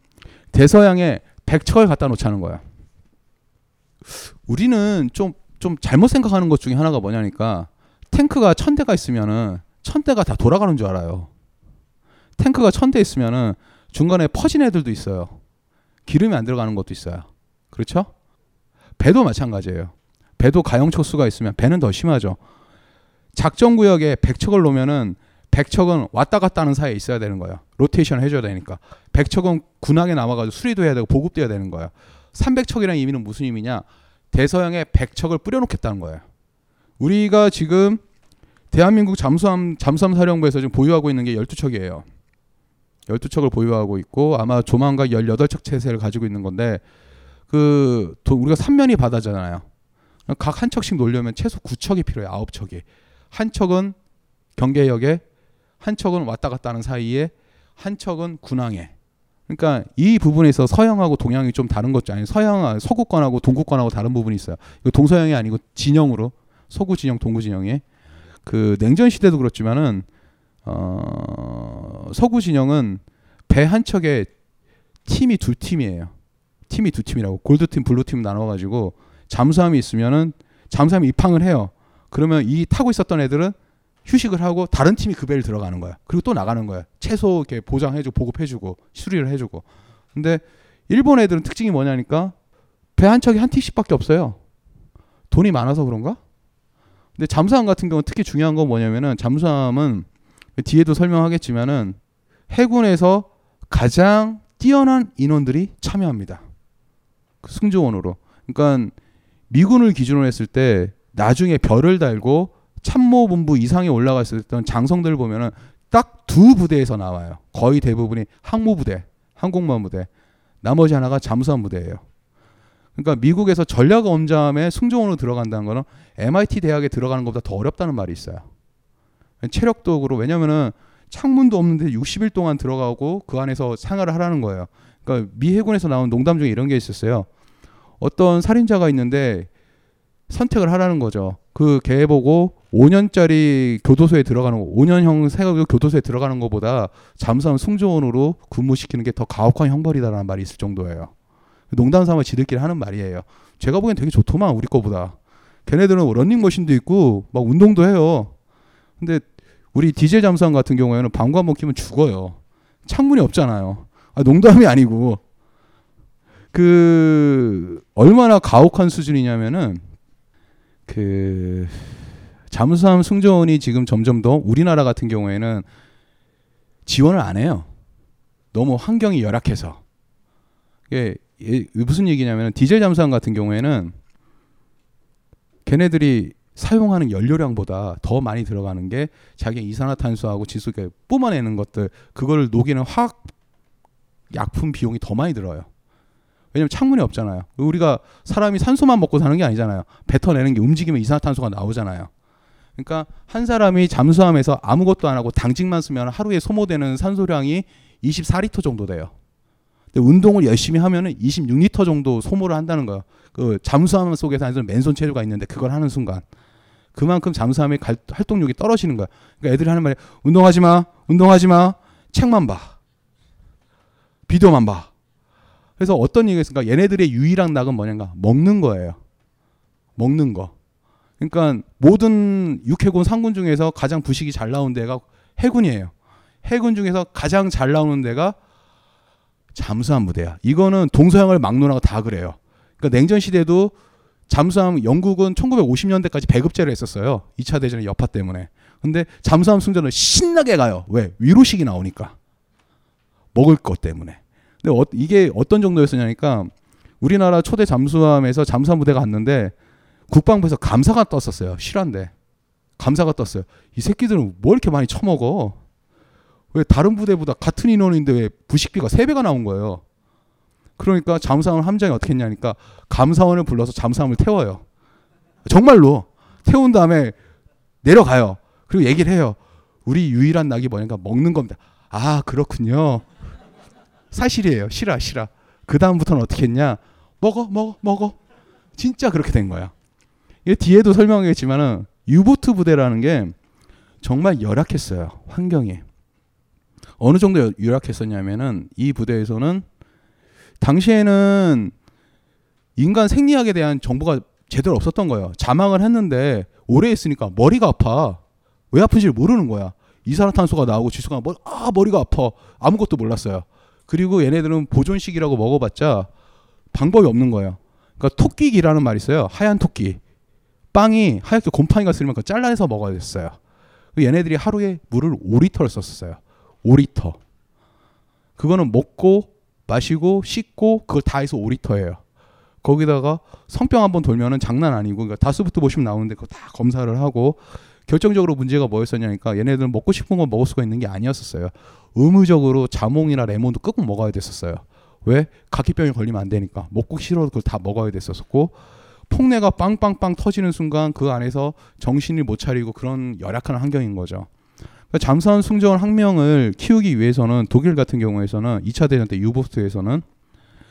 대서양에 100척을 갖다 놓자는 거야. 우리는 좀 좀 잘못 생각하는 것 중에 하나가 뭐냐니까 탱크가 천 대가 있으면은 천 대가 다 돌아가는 줄 알아요. 탱크가 천 대 있으면은 중간에 퍼진 애들도 있어요. 기름이 안 들어가는 것도 있어요. 그렇죠? 배도 마찬가지예요. 배도 가용 척수가 있으면 배는 더 심하죠. 작전 구역에 100척을 놓으면은 100척은 왔다 갔다 하는 사이에 있어야 되는 거예요. 로테이션을 해줘야 되니까. 100척은 군항에 남아가지고 수리도 해야 되고 보급돼야 되는 거예요. 300척이라는 의미는 무슨 의미냐? 대서양에 100척을 뿌려놓겠다는 거예요. 우리가 지금 대한민국 잠수함 잠수함 사령부에서 지금 보유하고 있는 게 12척이에요. 12척을 보유하고 있고 아마 조만간 18척 체세를 가지고 있는 건데 그 우리가 3면이 바다잖아요. 각 한 척씩 놓으려면 최소 9척이 필요해요. 9척이. 한 척은 경계역에 한 척은 왔다 갔다 하는 사이에 한 척은 군항에. 그러니까 이 부분에서 서양하고 동양이 좀 다른 것죠. 아니 서양 서구권하고 동구권하고 다른 부분이 있어요. 이거 동서양이 아니고 진영으로 서구 진영, 동구 진영에 그 냉전 시대도 그렇지만은 어 서구 진영은 배 한 척에 팀이 두 팀이에요. 팀이 두 팀이라고 골드 팀, blue 팀 나눠 가지고 잠수함이 있으면은 잠수함이 입항을 해요. 그러면 이 타고 있었던 애들은 휴식을 하고 다른 팀이 그 배를 들어가는 거야. 그리고 또 나가는 거야. 최소 이렇게 보장해주고 보급해주고 수리를 해주고. 근데 일본 애들은 특징이 뭐냐니까 배 한 척이 한 틱씩밖에 없어요. 돈이 많아서 그런가? 근데 잠수함 같은 경우는 특히 중요한 건 뭐냐면은 잠수함은 뒤에도 설명하겠지만은 해군에서 가장 뛰어난 인원들이 참여합니다. 그 승조원으로. 그러니까 미군을 기준으로 했을 때 나중에 별을 달고 참모본부 이상에 올라갔을 때 장성들 보면은 딱 두 부대에서 나와요. 거의 대부분이 항모부대, 항공모함 부대. 나머지 하나가 잠수함 부대예요. 그러니까 미국에서 전략 엄잠에 승조원으로 들어간다는 거는 MIT 대학에 들어가는 것보다 더 어렵다는 말이 있어요. 체력적으로 왜냐면은 창문도 없는데 60일 동안 들어가고 그 안에서 생활을 하라는 거예요. 그러니까 미 해군에서 나온 농담 중에 이런 게 있었어요. 어떤 살인자가 있는데 선택을 하라는 거죠. 그 개 보고 5년짜리 교도소에 들어가는 거, 5년형 생활 교도소에 들어가는 것보다 잠수함 승조원으로 근무시키는 게 더 가혹한 형벌이다라는 말이 있을 정도예요. 농담 삼아 지들끼리 하는 말이에요. 제가 보기엔 되게 좋더만 우리 거보다. 걔네들은 런닝머신도 있고 막 운동도 해요. 근데 우리 디젤 잠수함 같은 경우에는 방구 한번 키면 죽어요. 창문이 없잖아요. 아, 농담이 아니고 그 얼마나 가혹한 수준이냐면은 그 잠수함 승조원이 지금 점점 더 우리나라 같은 경우에는 지원을 안 해요. 너무 환경이 열악해서. 이게 무슨 얘기냐면 디젤 잠수함 같은 경우에는 걔네들이 사용하는 연료량보다 더 많이 들어가는 게 자기 이산화탄소하고 지수계 뿜어내는 것들 그걸 녹이는 화학 약품 비용이 더 많이 들어요. 왜냐면 창문이 없잖아요. 우리가 사람이 산소만 먹고 사는 게 아니잖아요. 뱉어내는 게 움직이면 이산화탄소가 나오잖아요. 그러니까 한 사람이 잠수함에서 아무것도 안 하고 당직만 쓰면 하루에 소모되는 산소량이 24리터 정도 돼요. 근데 운동을 열심히 하면은 26리터 정도 소모를 한다는 거예요. 그 잠수함 속에서 하는 맨손 체류가 있는데 그걸 하는 순간 그만큼 잠수함의 갈, 활동력이 떨어지는 거야. 그러니까 애들이 하는 말이 운동하지 마, 운동하지 마, 책만 봐, 비디오만 봐. 그래서 어떤 얘기가 있습니까? 얘네들의 유일한 낙은 뭐냐가 먹는 거예요. 먹는 거. 그러니까 모든 육해군 상군 중에서 가장 부식이 잘 나온 데가 해군이에요. 해군 중에서 가장 잘 나오는 데가 잠수함 부대야. 이거는 동서양을 막론하고 다 그래요. 그러니까 냉전 시대도 잠수함 영국은 1950년대까지 배급제를 했었어요. 2차 대전의 여파 때문에. 근데 잠수함 승전은 신나게 가요. 왜? 위로식이 나오니까. 먹을 것 때문에. 근데 어, 이게 어떤 정도였었냐니까 우리나라 초대 잠수함에서 잠수함 부대가 갔는데 국방부에서 감사가 떴었어요. 실화인데. 감사가 떴어요. 이 새끼들은 뭐 이렇게 많이 처먹어? 왜 다른 부대보다 같은 인원인데 왜 부식비가 3배가 나온 거예요? 그러니까 잠수함 함장이 어떻게 했냐니까 감사원을 불러서 잠수함을 태워요. 정말로 태운 다음에 내려가요. 그리고 얘기를 해요. 우리 유일한 낙이 뭐냐니까 먹는 겁니다. 아 그렇군요. 사실이에요. 실화 실화. 그 다음부터는 어떻게 했냐? 먹어 먹어 먹어. 진짜 그렇게 된 거야. 이게 뒤에도 설명하겠지만은 유보트 부대라는 게 정말 열악했어요. 환경이. 어느 정도 열악했었냐면은 이 부대에서는 당시에는 인간 생리학에 대한 정보가 제대로 없었던 거예요. 자망을 했는데 오래 했으니까 머리가 아파. 왜 아픈지 를 모르는 거야. 이산화탄소가 나오고 지수가 뭐, 아 머리가 아파. 아무것도 몰랐어요. 그리고 얘네들은 보존식이라고 먹어봤자 방법이 없는 거예요. 그러니까 토끼기라는 말이 있어요. 하얀 토끼. 빵이 하얗게 곰팡이가 쓰면 그 잘라내서 먹어야 됐어요. 얘네들이 하루에 물을 5리터를 썼었어요. 5리터. 그거는 먹고 마시고 씻고 그걸 다 해서 5리터예요. 거기다가 성병 한번 돌면은 장난 아니고 그러니까 다스부트 보시면 나오는데 그거 다 검사를 하고 결정적으로 문제가 뭐였었냐니까 얘네들은 먹고 싶은 건 먹을 수가 있는 게 아니었었어요. 의무적으로 자몽이나 레몬도 꼭 먹어야 됐었어요. 왜? 각기병에 걸리면 안 되니까 먹고 싫어도 그걸 다 먹어야 됐었고 폭내가 빵빵빵 터지는 순간 그 안에서 정신을 못 차리고 그런 열악한 환경인 거죠. 그러니까 잠수함 승조원 항명을 키우기 위해서는 독일 같은 경우에서는 2차 대전 때 유보트에서는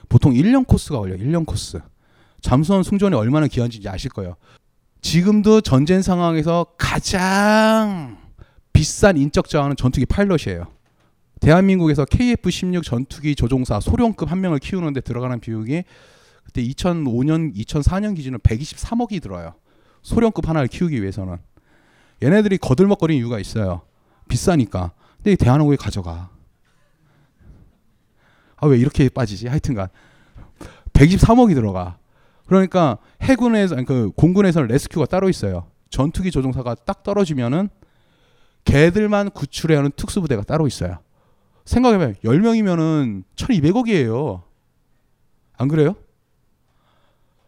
보통 1년 코스가 걸려요. 1년 코스. 잠수함 승조원이 얼마나 귀한지 아실 거예요. 지금도 전쟁 상황에서 가장 비싼 인적 자원은 전투기 파일럿이에요. 대한민국에서 KF-16 전투기 조종사 소령급 한 명을 키우는데 들어가는 비용이 그때 2005년, 2004년 기준으로 123억이 들어요. 소령급 하나를 키우기 위해서는. 얘네들이 거들먹거리는 이유가 있어요. 비싸니까. 근데 대한항공이 가져가. 아, 왜 이렇게 빠지지? 하여튼간. 123억이 들어가. 그러니까 해군에서 그 공군에서는 레스큐가 따로 있어요. 전투기 조종사가 딱 떨어지면은 걔들만 구출해야 하는 특수부대가 따로 있어요. 생각해봐요. 10명이면은 1200억이에요. 안 그래요?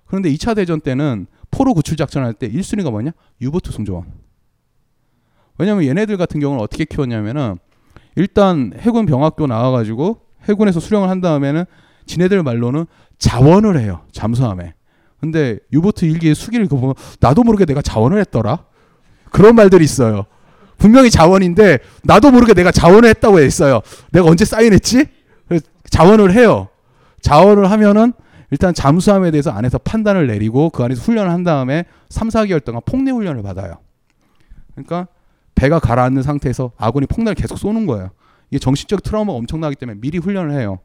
그런데 2차 대전 때는 포로 구출 작전 할 때 1순위가 뭐냐? 유보트 승조원. 왜냐면 얘네들 같은 경우는 어떻게 키웠냐면은 일단 해군 병학교 나와가지고 해군에서 수령을 한 다음에는 지네들 말로는 자원을 해요. 잠수함에. 근데 유보트 일기의 수기를 보면 나도 모르게 내가 자원을 했더라. 그런 말들이 있어요. 분명히 자원인데 나도 모르게 내가 자원을 했다고 했어요. 내가 언제 사인했지? 자원을 해요. 자원을 하면은 일단 잠수함에 대해서 안에서 판단을 내리고 그 안에서 훈련을 한 다음에 3, 4개월 동안 폭내 훈련을 받아요. 그러니까 배가 가라앉는 상태에서 아군이 폭탄을 계속 쏘는 거예요. 이게 정신적 트라우마가 엄청나기 때문에 미리 훈련을 해요.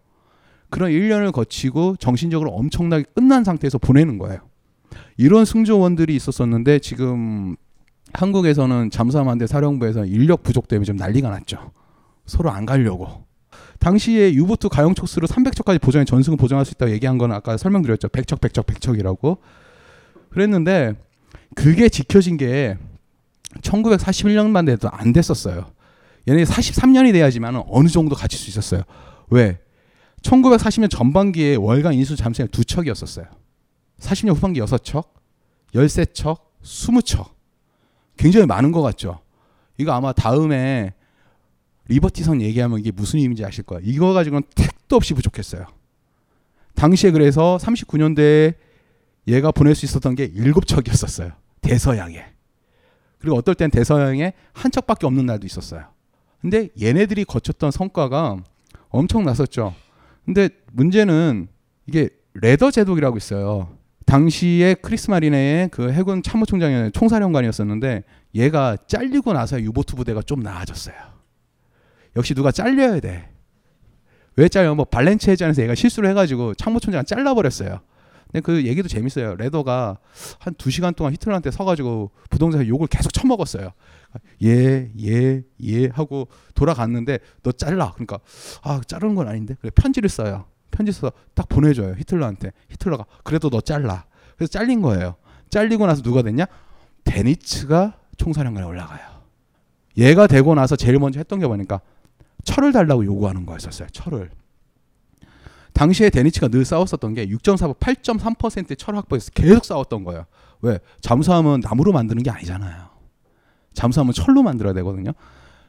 그런 1년을 거치고 정신적으로 엄청나게 끝난 상태에서 보내는 거예요. 이런 승조원들이 있었었는데 지금 한국에서는 잠수함한대 사령부에서 인력 부족 때문에 좀 난리가 났죠. 서로 안 가려고. 당시에 유보트 가용 촉수로 300척까지 보정해 전승을 보정할 수 있다고 얘기한 거는 아까 설명드렸죠. 100척, 100척, 100척이라고. 그랬는데 그게 지켜진 게 1941년만 돼도 안 됐었어요. 얘네 43년이 돼야지만 어느 정도 갖출 수 있었어요. 왜? 1940년 전반기에 월간 인수 잠수함이 두 척이었었어요. 40년 후반기 6척, 13척, 20척. 굉장히 많은 것 같죠. 이거 아마 다음에 리버티선 얘기하면 이게 무슨 의미인지 아실 거예요. 이거 가지고는 택도 없이 부족했어요. 당시에 그래서 39년대에 얘가 보낼 수 있었던 게 7척이었었어요. 대서양에. 그리고 어떨 땐 대서양에 한 척밖에 없는 날도 있었어요. 근데 얘네들이 거뒀던 성과가 엄청 났었죠. 근데 문제는 이게 레더 제독이라고 있어요. 당시에 크릭스마리네의 그 해군 참모총장이 총사령관이었었는데 얘가 잘리고 나서 유보트 부대가 좀 나아졌어요. 역시 누가 잘려야 돼. 왜 잘려? 뭐 발렌치 해전에서 얘가 실수를 해가지고 참모총장 잘라버렸어요. 근데 그 얘기도 재밌어요. 레더가 한 두 시간 동안 히틀러한테 서가지고 부동산에 욕을 계속 처먹었어요. 예, 예, 예 하고 돌아갔는데 너 잘라. 그러니까 아 자르는 건 아닌데 그래 편지를 써요. 편지 써서 딱 보내줘요 히틀러한테. 히틀러가 그래도 너 잘라. 그래서 잘린 거예요. 잘리고 나서 누가 됐냐? 데니츠가 총사령관에 올라가요. 얘가 되고 나서 제일 먼저 했던 게 뭐니까 철을 달라고 요구하는 거였었어요. 철을. 당시에 데니츠가 늘 싸웠었던 게 6.4, 8.3%의 철 확보에서 계속 싸웠던 거예요. 왜? 잠수함은 나무로 만드는 게 아니잖아요. 잠수함은 철로 만들어야 되거든요.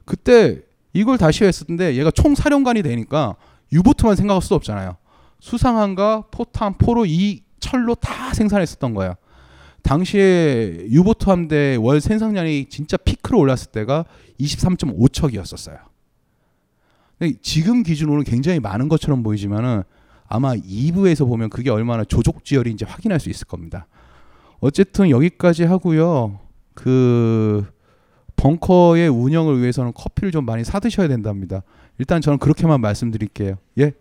그때 이걸 다시 했었는데 얘가 총사령관이 되니까 유보트만 생각할 수 없잖아요. 수상함과 포탄, 포로 이 철로 다 생산했었던 거예요. 당시에 유보트 함대 월 생산량이 진짜 피크로 올랐을 때가 23.5척이었었어요. 지금 기준으로는 굉장히 많은 것처럼 보이지만은 아마 2부에서 보면 그게 얼마나 조족지열인지 확인할 수 있을 겁니다. 어쨌든 여기까지 하고요. 그 벙커의 운영을 위해서는 커피를 좀 많이 사 드셔야 된답니다. 일단 저는 그렇게만 말씀드릴게요. 예.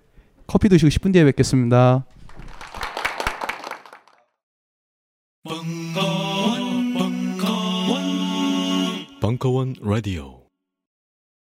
커피 드시고 10분 뒤에 뵙겠습니다. 벙커원, 벙커원, 벙커원 라디오.